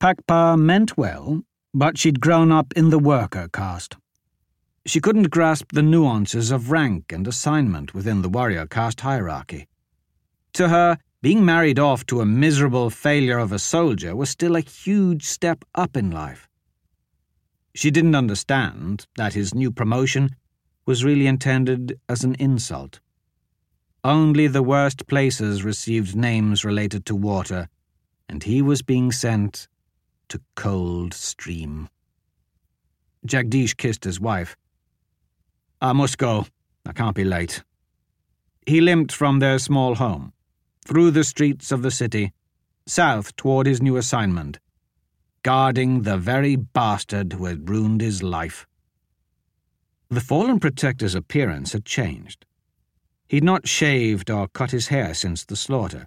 Pakpa meant well, but she'd grown up in the worker caste. She couldn't grasp the nuances of rank and assignment within the warrior caste hierarchy. To her, being married off to a miserable failure of a soldier was still a huge step up in life. She didn't understand that his new promotion was really intended as an insult. Only the worst places received names related to water, and he was being sent to Cold Stream. Jagdish kissed his wife. I must go. I can't be late. He limped from their small home, through the streets of the city, south toward his new assignment guarding the very bastard who had ruined his life. The fallen protector's appearance had changed. He'd not shaved or cut his hair since the slaughter.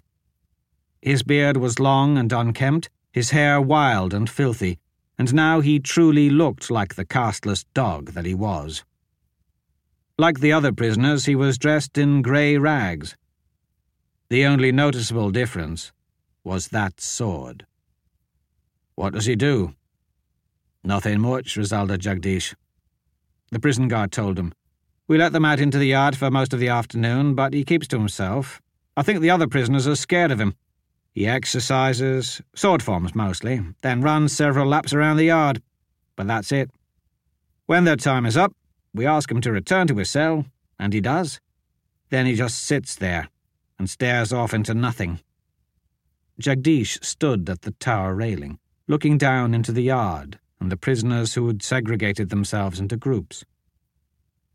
His beard was long and unkempt, his hair wild and filthy, and now he truly looked like the castless dog that he was. Like the other prisoners, he was dressed in grey rags. The only noticeable difference was that sword. What does he do? Nothing much, Risaldar Jagdish. The prison guard told him. We let them out into the yard for most of the afternoon, but he keeps to himself. I think the other prisoners are scared of him. He exercises, sword forms mostly, then runs several laps around the yard. But that's it. When their time is up, we ask him to return to his cell, and he does. Then he just sits there and stares off into nothing. Jagdish stood at the tower railing looking down into the yard and the prisoners who had segregated themselves into groups.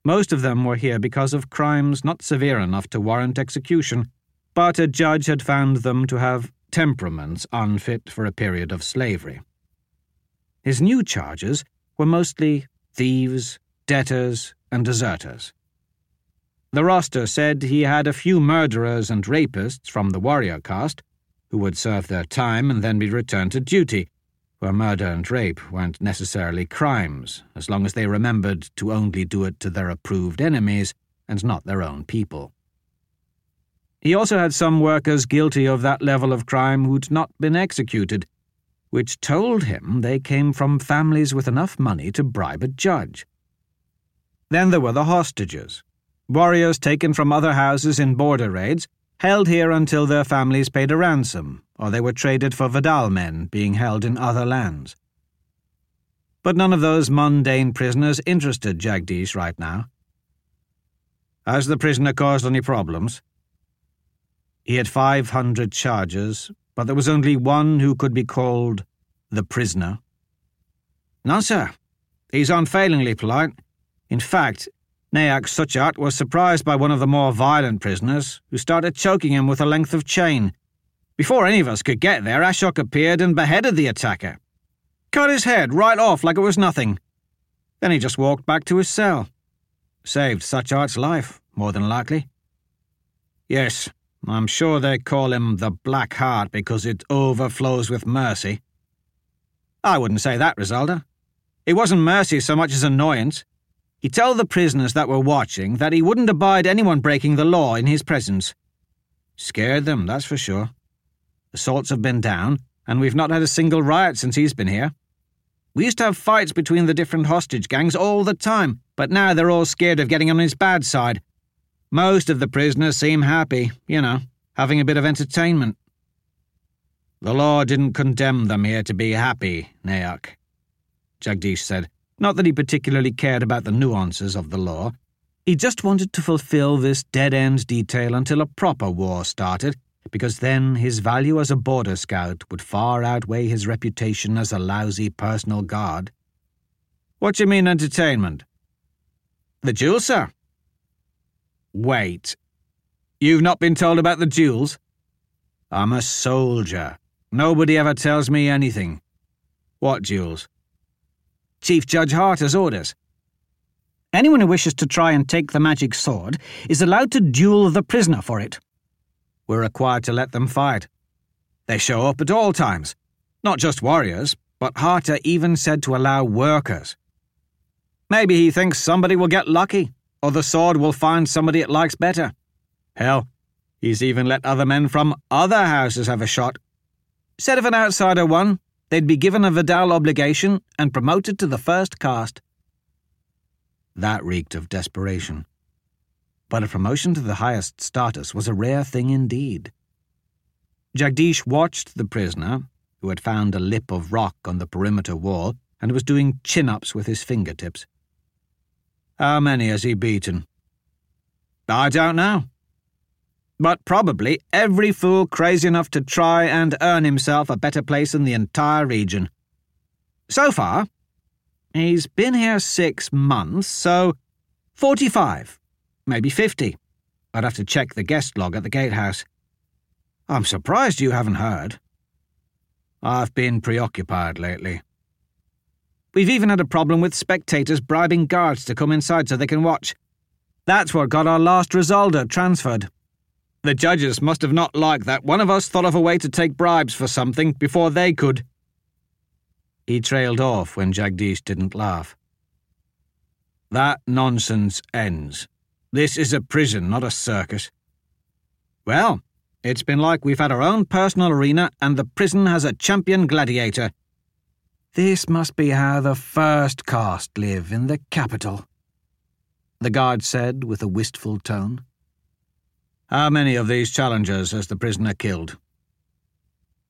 Most of them were here because of crimes not severe enough to warrant execution, but a judge had found them to have temperaments unfit for a period of slavery. His new charges were mostly thieves, debtors, and deserters. The roster said he had a few murderers and rapists from the warrior caste who would serve their time and then be returned to duty, where murder and rape weren't necessarily crimes, as long as they remembered to only do it to their approved enemies and not their own people. He also had some workers guilty of that level of crime who'd not been executed, which told him they came from families with enough money to bribe a judge. Then there were the hostages, warriors taken from other houses in border raids held here until their families paid a ransom, or they were traded for Vadal men being held in other lands. But none of those mundane prisoners interested Jagdish right now. Has the prisoner caused any problems? He had 500 charges, but there was only one who could be called the prisoner. No, sir. He's unfailingly polite. In fact, Nayak Suchat was surprised by one of the more violent prisoners, who started choking him with a length of chain. Before any of us could get there, Ashok appeared and beheaded the attacker. Cut his head right off like it was nothing. Then he just walked back to his cell. Saved Suchat's life, more than likely. Yes, I'm sure they call him the Black Heart because it overflows with mercy. I wouldn't say that, Risaldar. It wasn't mercy so much as annoyance. He told the prisoners that were watching that he wouldn't abide anyone breaking the law in his presence. Scared them, that's for sure. Assaults have been down, and we've not had a single riot since he's been here. We used to have fights between the different hostage gangs all the time, but now they're all scared of getting on his bad side. Most of the prisoners seem happy, you know, having a bit of entertainment. The law didn't condemn them here to be happy, Nayak. Jagdish said. Not that he particularly cared about the nuances of the law. He just wanted to fulfill this dead end detail until a proper war started, because then his value as a border scout would far outweigh his reputation as a lousy personal guard. What do you mean, entertainment? The jewels, sir. Wait. You've not been told about the jewels? I'm a soldier. Nobody ever tells me anything. What jewels? Chief Judge Harter's orders. Anyone who wishes to try and take the magic sword is allowed to duel the prisoner for it. We're required to let them fight. They show up at all times. Not just warriors, but Harter even said to allow workers. Maybe he thinks somebody will get lucky, or the sword will find somebody it likes better. Hell, he's even let other men from other houses have a shot. Said if an outsider won, they'd be given a Vadal obligation and promoted to the first caste. That reeked of desperation. But a promotion to the highest status was a rare thing indeed. Jagdish watched the prisoner, who had found a lip of rock on the perimeter wall and was doing chin ups with his fingertips. How many has he beaten? I don't know. But probably every fool crazy enough to try and earn himself a better place in the entire region. So far, he's been here six months, so 45, maybe 50. I'd have to check the guest log at the gatehouse. I'm surprised you haven't heard. I've been preoccupied lately. We've even had a problem with spectators bribing guards to come inside so they can watch. That's what got our last Risaldar transferred. The judges must have not liked that one of us thought of a way to take bribes for something before they could. He trailed off when Jagdish didn't laugh. That nonsense ends. This is a prison, not a circus. Well, it's been like we've had our own personal arena and the prison has a champion gladiator. This must be how the first caste live in the capital, the guard said with a wistful tone. How many of these challengers has the prisoner killed?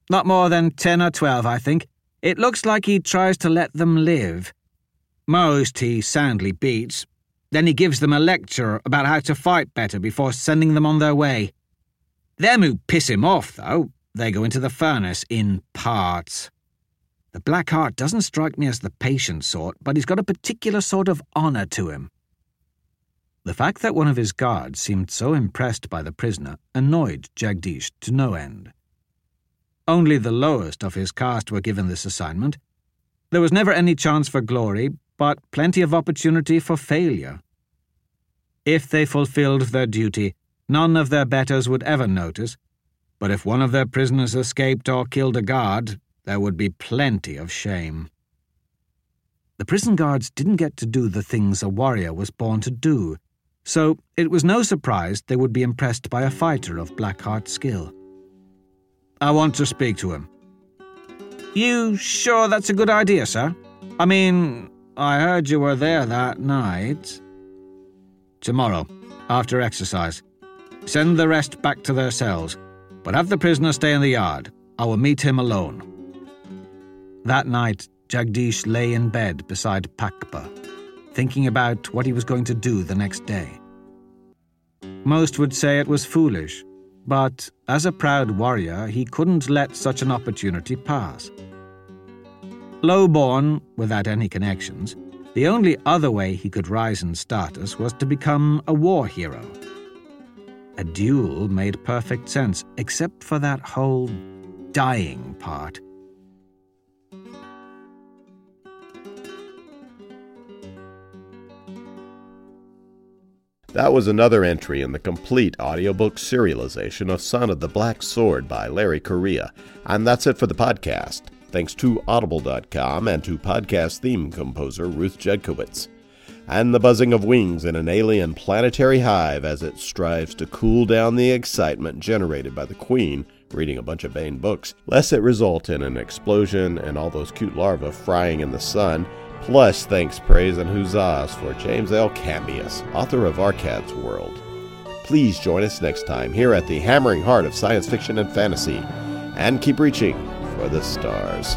Not more than ten or twelve, I think. It looks like he tries to let them live. Most he soundly beats. Then he gives them a lecture about how to fight better before sending them on their way. Them who piss him off, though, they go into the furnace in parts. The Black Heart doesn't strike me as the patient sort, but he's got a particular sort of honour to him. The fact that one of his guards seemed so impressed by the prisoner annoyed Jagdish to no end. Only the lowest of his caste were given this assignment. There was never any chance for glory, but plenty of opportunity for failure. If they fulfilled their duty, none of their betters would ever notice, but if one of their prisoners escaped or killed a guard, there would be plenty of shame. The prison guards didn't get to do the things a warrior was born to do, so it was no surprise they would be impressed by a fighter of Blackheart's skill. I want to speak to him. You sure that's a good idea, sir? I mean, I heard you were there that night. Tomorrow, after exercise. Send the rest back to their cells, but have the prisoner stay in the yard. I will meet him alone. That night, Jagdish lay in bed beside Pakpa, thinking about what he was going to do the next day. Most would say it was foolish, but as a proud warrior, he couldn't let such an opportunity pass. Low-born, without any connections, the only other way he could rise in status was to become a war hero. A duel made perfect sense, except for that whole dying part. That was another entry in the complete audiobook serialization of Son of the Black Sword by Larry Correia. And that's it for the podcast. Thanks to Audible.com and to podcast theme composer Ruth Jedkowitz. And the buzzing of wings in an alien planetary hive as it strives to cool down the excitement generated by the Queen reading a bunch of Baen books, lest it result in an explosion and all those cute larvae frying in the sun Plus, thanks, praise, and huzzas for James L. Cambias, author of Arkad's World. Please join us next time here at the hammering heart of science fiction and fantasy, and keep reaching for the stars.